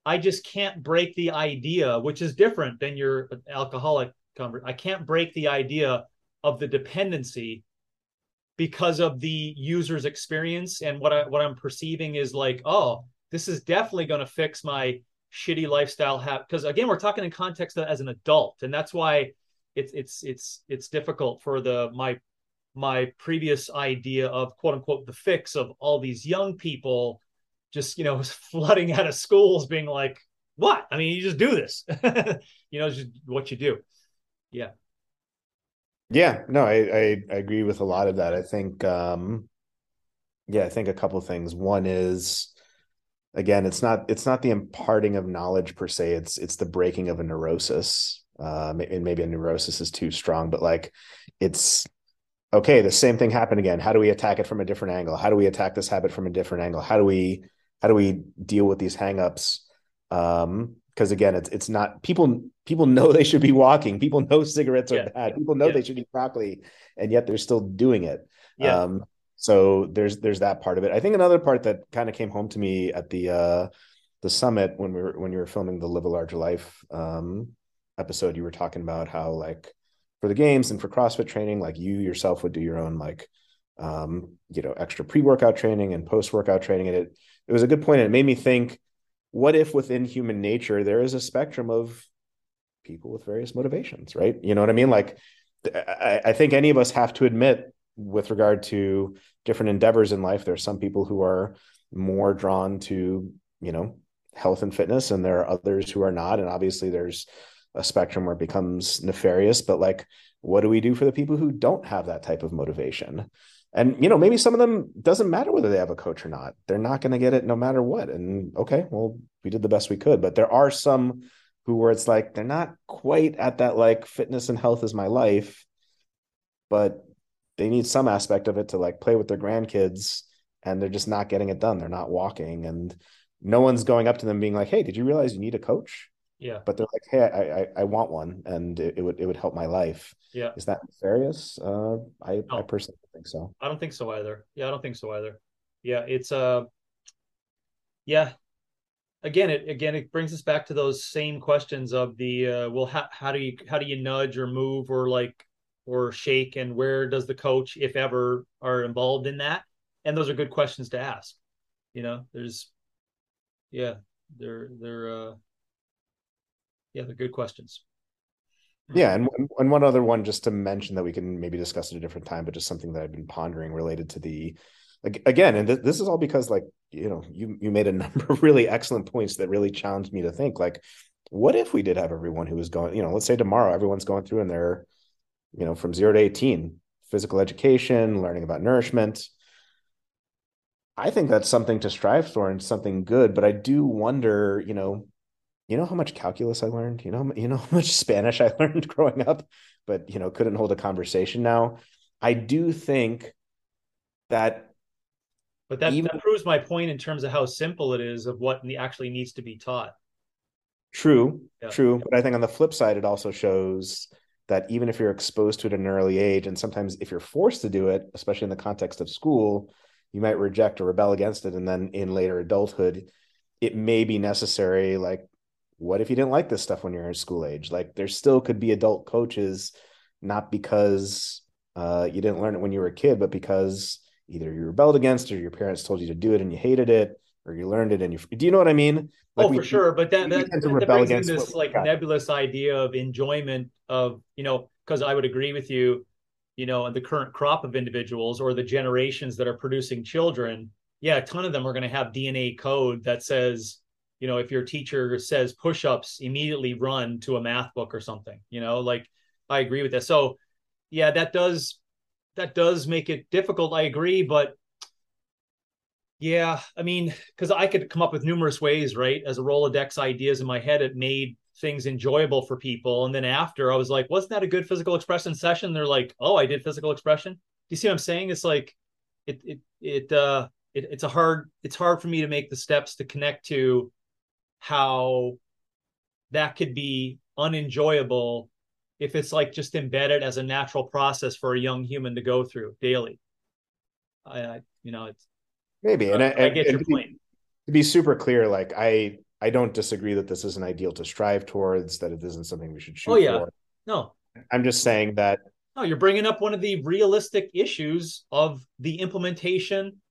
i just can't break the idea which is different than your alcoholic convert i can't break the idea of the dependency because of the user's experience and what I what I'm perceiving is like, oh, this is definitely going to fix my shitty lifestyle. Because again, we're talking in context as an adult, and that's why it's it's it's it's difficult for the my my previous idea of quote unquote the fix of all these young people just you know flooding out of schools being like what? I mean you just do this. You know just what you do. Yeah yeah no I, I, I agree with a lot of that. I think um yeah i think a couple things. One is again it's not it's not the imparting of knowledge per se. It's it's the breaking of a neurosis. Uh and maybe a neurosis is too strong but like it's okay the same thing happened again. How do we attack it from a different angle? How do we attack this habit from a different angle? How do we how do we deal with these hangups? Um because again it's it's not people people know they should be walking people know cigarettes yeah. are bad people know yeah. they should eat broccoli and yet they're still doing it yeah. um so there's there's that part of it i think another part that kind of came home to me at the uh the summit when we were when you were filming the live a larger life um episode you were talking about how like for the games and for CrossFit training, like you yourself would do your own like um, you know, extra pre-workout training and post-workout training. And it it was a good. And it made me think, what if within human nature there is a spectrum of people with various motivations, right? You know what I mean? Like I, I think any of us have to admit with regard to different endeavors in life, there's some people who are more drawn to, you know, health and fitness, and there are others who are not. And obviously there's a spectrum where it becomes nefarious but like what do we do for the people who don't have that type of motivation and you know maybe some of them doesn't matter whether they have a coach or not. They're not going to get it no matter what. And okay well we did the best we could. But there are some who where it's like they're not quite at that like fitness and health is my life but they need some aspect of it to like play with their grandkids and they're just not getting it done. They're not walking and no one's going up to them being like hey did you realize you need a coach yeah. But they're like, hey, I I, I want one, and it, it, would it would help my life. Yeah. Is that nefarious? Uh, I no. I personally think so. I don't think so either. Yeah, I don't think so either. Yeah, it's uh, yeah. Again, it again it brings us back to those same questions of the uh, well, how how do you how do you nudge or move or like or shake, and where does the coach, if ever, are involved in that? And those are good questions to ask. You know, there's, yeah, they're they're uh yeah, they're good questions. Yeah, and and one other one just to mention that we can maybe discuss at a different time, but just something that I've been pondering related to the again, and th- this is all because like you know you you made a number of really excellent points that really challenged me to think like, what if we did have everyone who was going, you know, let's say tomorrow everyone's going through and they're, you know, from zero to eighteen, physical education, learning about nourishment. I think that's something to strive for and something good, but I do wonder, you know, you know how much calculus I learned? You know, you know how much Spanish I learned growing up, but you know, couldn't hold a conversation now. I do think that but that, even, that proves my point in terms of how simple it is of what actually needs to be taught. True, yeah. true. Yeah. But I think on the flip side, it also shows that even if you're exposed to it at an early age, and sometimes if you're forced to do it, especially in the context of school, you might reject or rebel against it. And then in later adulthood, it may be necessary, like what if you didn't like this stuff when you're in school age? Like there still could be adult coaches, not because uh, you didn't learn it when you were a kid, but because either you rebelled against or your parents told you to do it and you hated it, or you learned it and you do you know what I mean? Like oh, we, for sure. But that, that, that brings in this like nebulous idea of enjoyment of, you know, because I would agree with you, you know, the current crop of individuals or the generations that are producing children, yeah, a ton of them are going to have DNA code that says, you know if your teacher says push-ups immediately run to a math book or something you know like i agree with that. So yeah that does that does make it difficult i agree but yeah i mean because i could come up with numerous ways right? As a rolodex ideas in my head it made things enjoyable for people. And then after i was like wasn't that a good physical expression session? They're like oh i did physical expression. Do you see what i'm saying? It's like it it it uh it, it's a hard it's hard for me to make the steps to connect to how that could be unenjoyable if it's like just embedded as a natural process for a young human to go through daily. I, I you know, it's maybe, and uh, I, I, get and your point. To be super clear, like I, I don't disagree that this is an ideal to strive towards. That it isn't something we should shoot oh, yeah. for. No, I'm just saying that No, you're bringing up one of the realistic issues of the implementation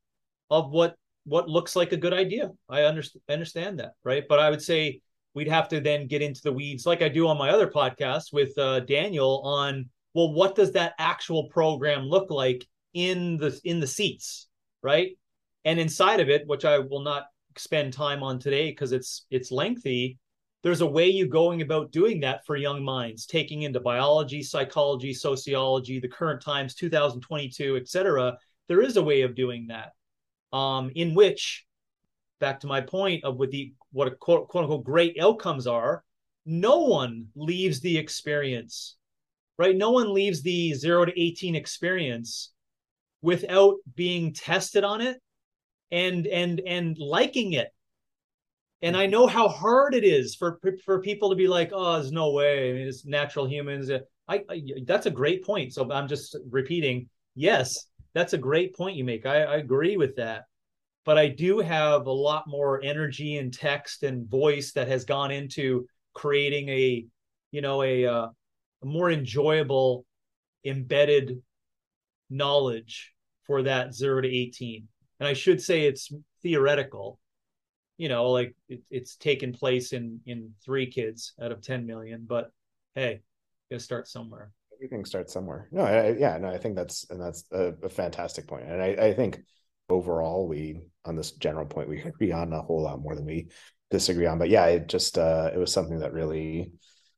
of what what looks like a good idea. I understand understand that, right? But I would say we'd have to then get into the weeds, like I do on my other podcast with uh, Daniel, on well, what does that actual program look like in the in the seats, right? And inside of it, which I will not spend time on today because it's it's lengthy. There's a way you going about doing that for young minds, taking into biology, psychology, sociology, the current times, 2022, etc. There is a way of doing that um, in which, back to my point of what the what a quote, quote unquote great outcomes are, no one leaves the experience, right? No one leaves the zero to 18 experience without being tested on it and and and liking it and I know how hard it is for for people to be like, "Oh, there's no way." I mean, it's natural humans. I, I, that's a great point. So I'm just repeating. Yes, that's a great point you make. I, I agree with that. But I do have a lot more energy and text and voice that has gone into creating a, you know, a, uh, a more enjoyable embedded knowledge for that zero to 18. And I should say it's theoretical. You know, like it, it's taken place in in three kids out of 10 million. But hey, gotta start somewhere everything starts somewhere. No, I, yeah, no, I think that's and that's a, a fantastic point, and I, I, think overall we on this general point we agree on a whole lot more than we disagree on. But yeah, it just uh, it was something that really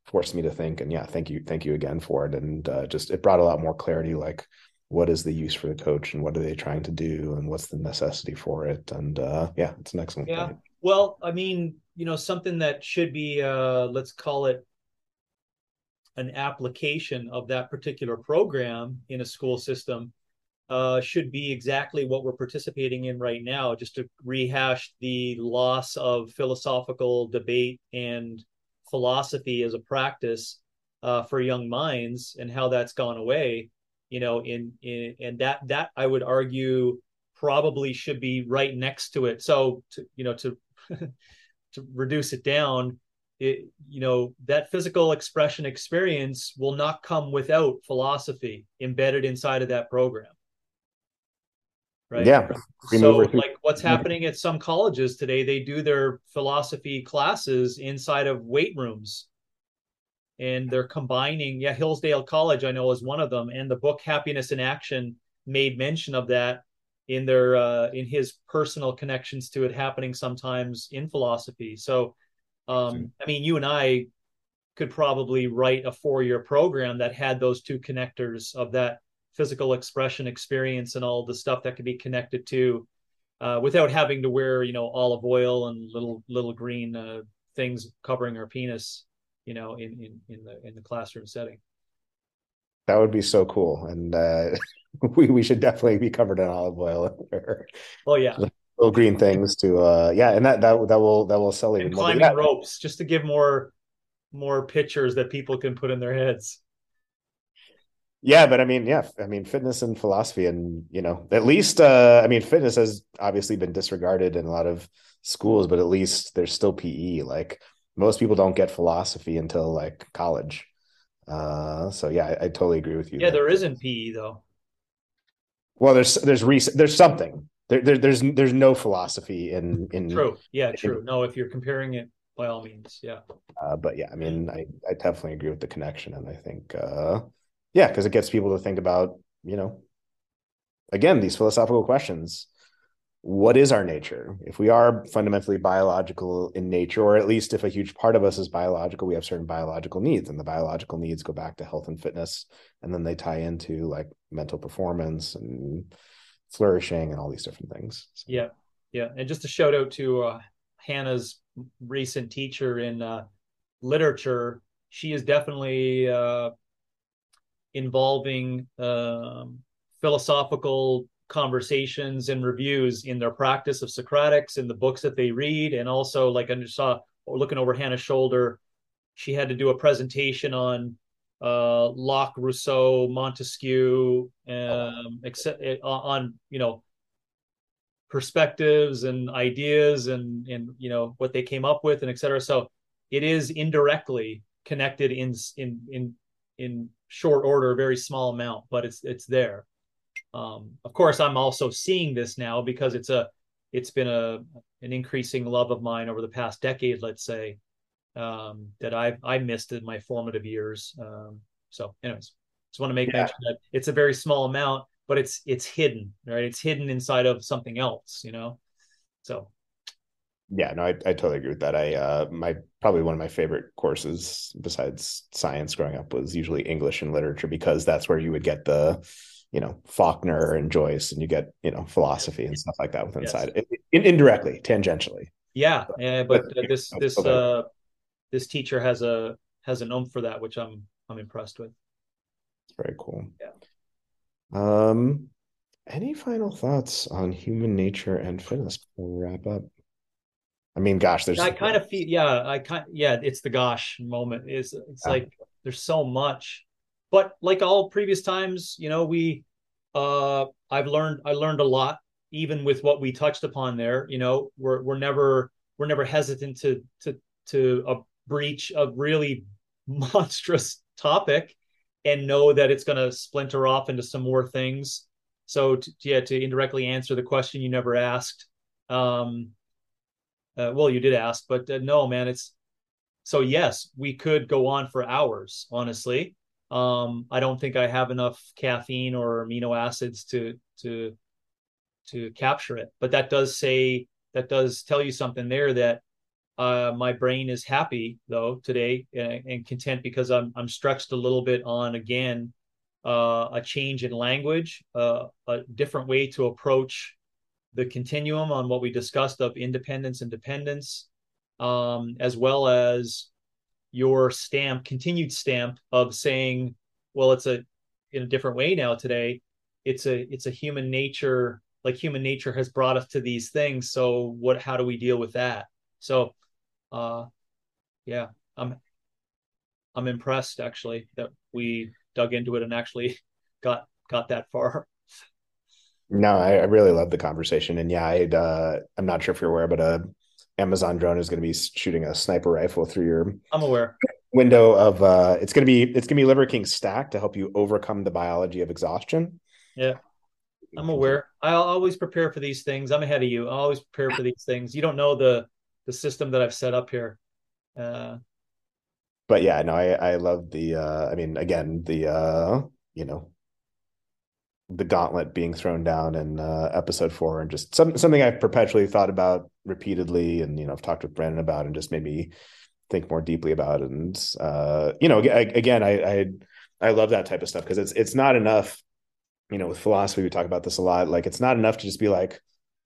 forced me to think, and yeah, thank you, thank you again for it, and uh, just it brought a lot more clarity, like what is the use for the coach and what are they trying to do and what's the necessity for it, and uh, yeah, it's an excellent point. yeah. point. Well, I mean, you know, something that should be uh, let's call it an application of that particular program in a school system uh, should be exactly what we're participating in right now, just to rehash the loss of philosophical debate and philosophy as a practice uh, for young minds and how that's gone away. You know, in, in and that that I would argue probably should be right next to it. So to you know to to reduce it down, it, you know that physical expression experience will not come without philosophy embedded inside of that program. Right? Yeah. So like what's happening at some colleges today they do their philosophy classes inside of weight rooms. And they're combining yeah hillsdale college i know is one of them and the book happiness in action made mention of that in their uh, in his personal connections to it happening sometimes in philosophy. So um, I mean, you and I could probably write a four year program that had those two connectors of that physical expression experience and all the stuff that could be connected to uh, without having to wear, you know, olive oil and little little green uh, things covering our penis, you know, in, in in the in the classroom setting. That would be so cool, and uh, we we should definitely be covered in olive oil. oh yeah, little green things to uh yeah and that that that will that will sell even climbing more. ropes just to give more more pictures that people can put in their heads. Yeah but i mean yeah i mean fitness and philosophy and you know at least uh i mean fitness has obviously been disregarded in a lot of schools but at least there's still pe like most people don't get philosophy until like college. Uh so yeah i, I totally agree with you yeah there. isn't pe though. Well there's there's rec- there's something there, there, there's there's no philosophy in in true. Yeah true. In, no if you're comparing it by all means yeah. Uh, but yeah i mean i i definitely agree with the connection and i think uh yeah because it gets people to think about you know again these philosophical questions. What is our nature? If we are fundamentally biological in nature or at least if a huge part of us is biological we have certain biological needs and the biological needs go back to health and fitness and then they tie into like mental performance and flourishing and all these different things. So. Yeah. Yeah. And just a shout out to uh, Hannah's recent teacher in uh, literature. She is definitely uh, involving um, philosophical conversations and reviews in their practice of Socratics in the books that they read. And also, like I just saw looking over Hannah's shoulder, she had to do a presentation on uh, Locke, Rousseau, Montesquieu, um, except eh, on you know perspectives and ideas and and you know what they came up with and et cetera. So it is indirectly connected in in in in short order, a very small amount, but it's it's there. Um, of course, I'm also seeing this now because it's a it's been a an increasing love of mine over the past decade, let's say, um, that I I missed in my formative years. Um, so, anyways, just want to make yeah. mention that it's a very small amount, but it's it's hidden, right? It's hidden inside of something else, you know. So yeah no I, I totally agree with that i uh my probably one of my favorite courses besides science growing up was usually english and literature because that's where you would get the you know faulkner and joyce and you get you know philosophy and stuff like that with inside yes. it, indirectly tangentially yeah yeah but, but uh, this this uh this teacher has a has an oomph for that which i'm i'm impressed with it's very cool yeah um any final thoughts on human nature and fitness before we wrap up I mean, gosh, there's. I kind of feel, yeah, I kind, yeah, it's the gosh moment. Is it's yeah. like there's so much, but like all previous times, you know, we, uh, I've learned, I learned a lot, even with what we touched upon there. You know, we're we're never we're never hesitant to to to a breach a really monstrous topic, and know that it's going to splinter off into some more things. So to, yeah, to indirectly answer the question you never asked. Um, uh, well, you did ask, but uh, no, man, it's so yes, we could go on for hours. Honestly, um, I don't think I have enough caffeine or amino acids to to to capture it. But that does say that does tell you something there that uh, my brain is happy though today and, and, content because I'm I'm stretched a little bit on again uh, a change in language, uh, a different way to approach the continuum on what we discussed of independence and dependence, um, as well as your stamp, continued stamp of saying, well, it's a in a different way now today. It's a it's a human nature, like human nature has brought us to these things. So what how do we deal with that? So uh yeah, I'm I'm impressed actually that we dug into it and actually got got that far. No, I, I, really love the conversation, and yeah, i uh, I'm not sure if you're aware, but a uh, Amazon drone is going to be shooting a sniper rifle through your. I'm aware. Window of uh, it's going to be it's going to be Liver King stack to help you overcome the biology of exhaustion. Yeah, I'm aware. I always prepare for these things. I'm ahead of you. I always prepare for these things. You don't know the the system that I've set up here. Uh, but yeah, no, I I love the. uh I mean, again, the uh you know the gauntlet being thrown down in uh, episode four, and just some, something I've perpetually thought about repeatedly, and you know I've talked with Brandon about, and just made me think more deeply about. And uh, you know, again, I, I I love that type of stuff because it's it's not enough. You know, with philosophy, we talk about this a lot. Like, it's not enough to just be like,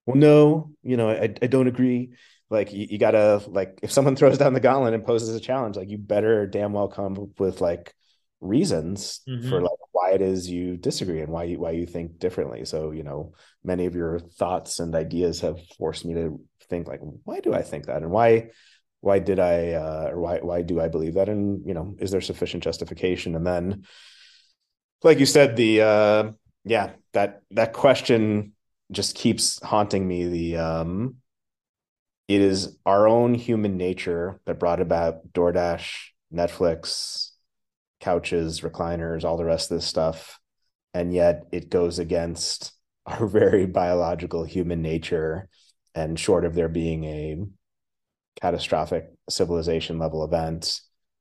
well, no, you know, I I don't agree. Like, you, you gotta like, if someone throws down the gauntlet and poses a challenge, like, you better damn well come up with like reasons mm-hmm. for like why it is you disagree and why you why you think differently. So you know many of your thoughts and ideas have forced me to think like why do i think that? And why why did i uh, or why why do i believe that? And you know is there sufficient justification? And then like you said the uh yeah that that question just keeps haunting me. The um it is our own human nature that brought about DoorDash, Netflix, couches, recliners, all the rest of this stuff. And yet it goes against our very biological human nature. And short of there being a catastrophic civilization level event,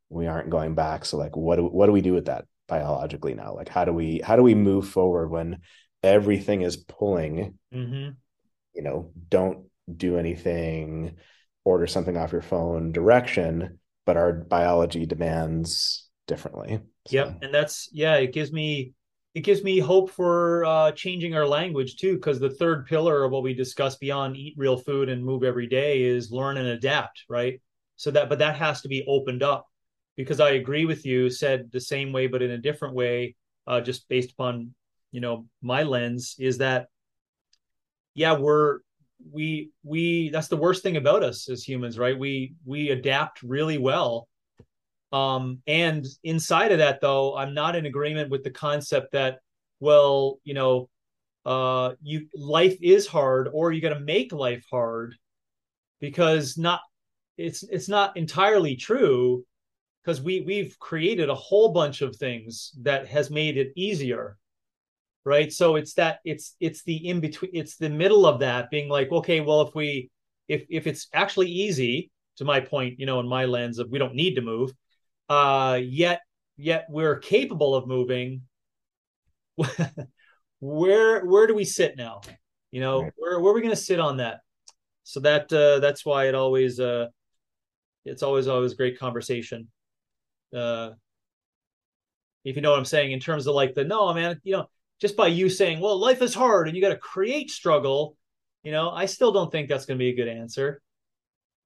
we aren't going back. So like what do, what do we do with that biologically now? Like how do we how do we move forward when everything is pulling? Mm-hmm. You know, don't do anything, order something off your phone direction, but our biology demands differently. So. Yep, and that's yeah, it gives me it gives me hope for uh, changing our language too, because the third pillar of what we discuss beyond eat real food and move every day is learn and adapt, right? So that, but that has to be opened up because I agree with you, said the same way, but in a different way, uh, just based upon you know my lens, is that yeah, we're we we that's the worst thing about us as humans, right? We we adapt really well um, and inside of that, though, I'm not in agreement with the concept that, well, you know, uh, you life is hard, or you got to make life hard, because not it's it's not entirely true. because we we've created a whole bunch of things that has made it easier right? So it's that it's it's the in between it's the middle of that being like okay well if we if if it's actually easy to my point you know in my lens of we don't need to move uh yet yet we're capable of moving where where do we sit now? You know right. where where are we going to sit on that? So that uh that's why it always uh it's always always great conversation uh if you know what i'm saying in terms of like the no man you know just by you saying, well, life is hard and you got to create struggle, you know, I still don't think that's going to be a good answer.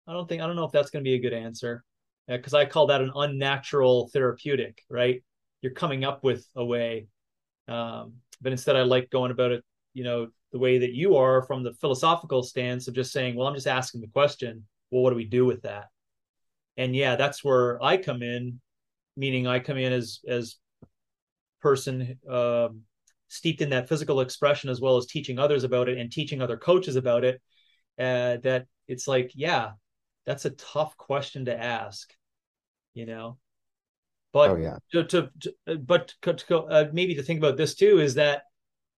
I don't think, I don't know if that's going to be a good answer because uh, I call that an unnatural therapeutic, right? You're coming up with a way. Um, but instead, I like going about it, you know, the way that you are from the philosophical stance of just saying, well, I'm just asking the question, well, what do we do with that? And yeah, that's where I come in, meaning I come in as, as person, um, steeped in that physical expression as well as teaching others about it and teaching other coaches about it uh, that it's like yeah that's a tough question to ask you know? But oh, yeah. to, to, to uh, but to, uh, maybe to think about this too is that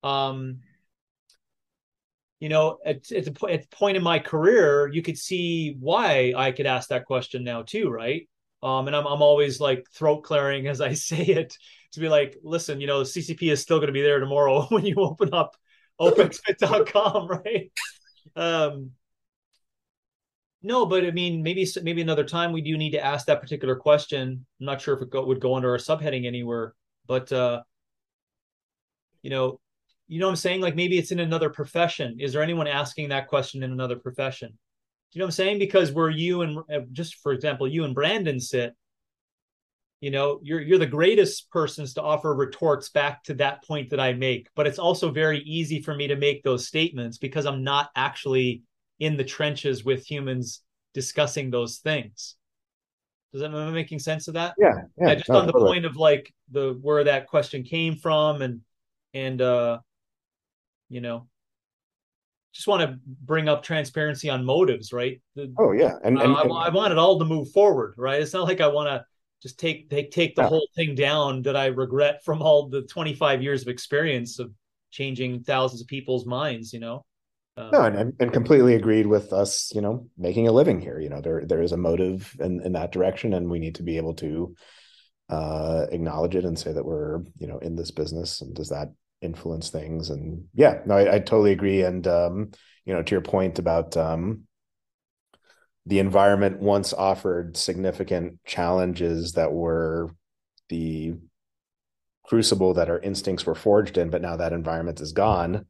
um you know at, at, the, at the point in my career you could see why i could ask that question now too right um and i'm, I'm always like throat clearing as i say it to be like, listen, you know, CCP is still going to be there tomorrow when you open up opexfit.com, right? Um, no, but I mean, maybe maybe another time we do need to ask that particular question. I'm not sure if it go, would go under our subheading anywhere, but uh, you know, you know what I'm saying? Like maybe it's in another profession. Is there anyone asking that question in another profession? You know what I'm saying? Because where you and uh, just for example, you and Brandon sit, you know you're you're the greatest persons to offer retorts back to that point that i make but it's also very easy for me to make those statements because i'm not actually in the trenches with humans discussing those things does that am making sense of that yeah yeah, yeah just no, on the totally. point of like the where that question came from and and uh you know just want to bring up transparency on motives right the, oh yeah and, and, I, I want it all to move forward right it's not like i want to just take take take the yeah. whole thing down that I regret from all the 25 years of experience of changing thousands of people's minds, you know. Um, no, and, and completely agreed with us, you know, making a living here. You know, there there is a motive in, in that direction, and we need to be able to uh, acknowledge it and say that we're, you know, in this business. And does that influence things? And yeah, no, I, I totally agree. And um, you know, to your point about um, the environment once offered significant challenges that were the crucible that our instincts were forged in, but now that environment is gone.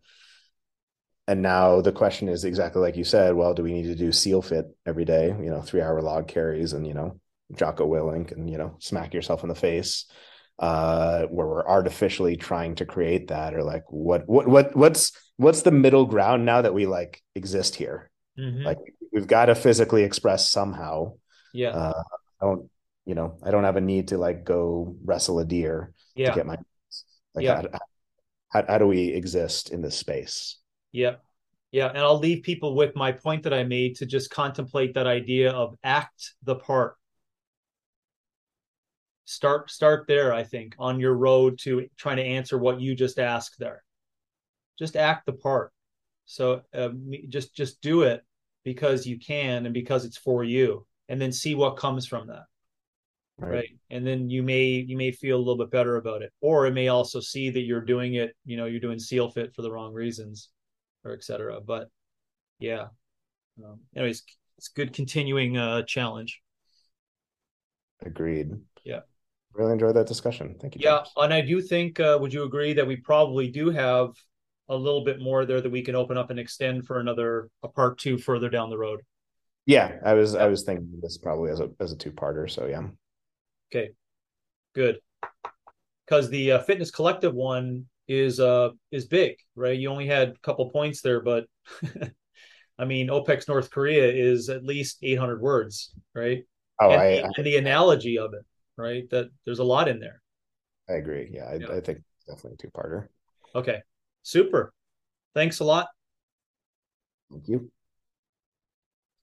And now the question is exactly like you said, well, do we need to do seal fit every day, you know, three hour log carries and, you know, Jocko Willink and, you know, smack yourself in the face, uh, where we're artificially trying to create that or like what, what, what, what's, what's the middle ground now that we like exist here? Mm-hmm. Like we've got to physically express somehow. Yeah. Uh, I don't, you know, I don't have a need to like go wrestle a deer yeah. to get my, like, yeah. How, how, how do we exist in this space? Yeah. Yeah. And I'll leave people with my point that I made to just contemplate that idea of act the part. Start, start there, I think, on your road to trying to answer what you just asked there. Just act the part. So uh, just, just do it because you can and because it's for you and then see what comes from that right. right. and then you may you may feel a little bit better about it or it may also see that you're doing it you know you're doing seal fit for the wrong reasons or etc but yeah um, anyways it's good continuing uh challenge agreed yeah really enjoyed that discussion thank you yeah James. and i do think uh, would you agree that we probably do have a little bit more there that we can open up and extend for another a part two further down the road. Yeah, I was I was thinking this probably as a as a two parter. So yeah. Okay, good. Because the uh, fitness collective one is uh is big, right? You only had a couple points there, but I mean, OPEX North Korea is at least 800 words, right? Oh, and, I, the, I, and the analogy of it, right? That there's a lot in there. I agree. Yeah, I, yeah. I think definitely two parter. Okay. Super. Thanks a lot. Thank you.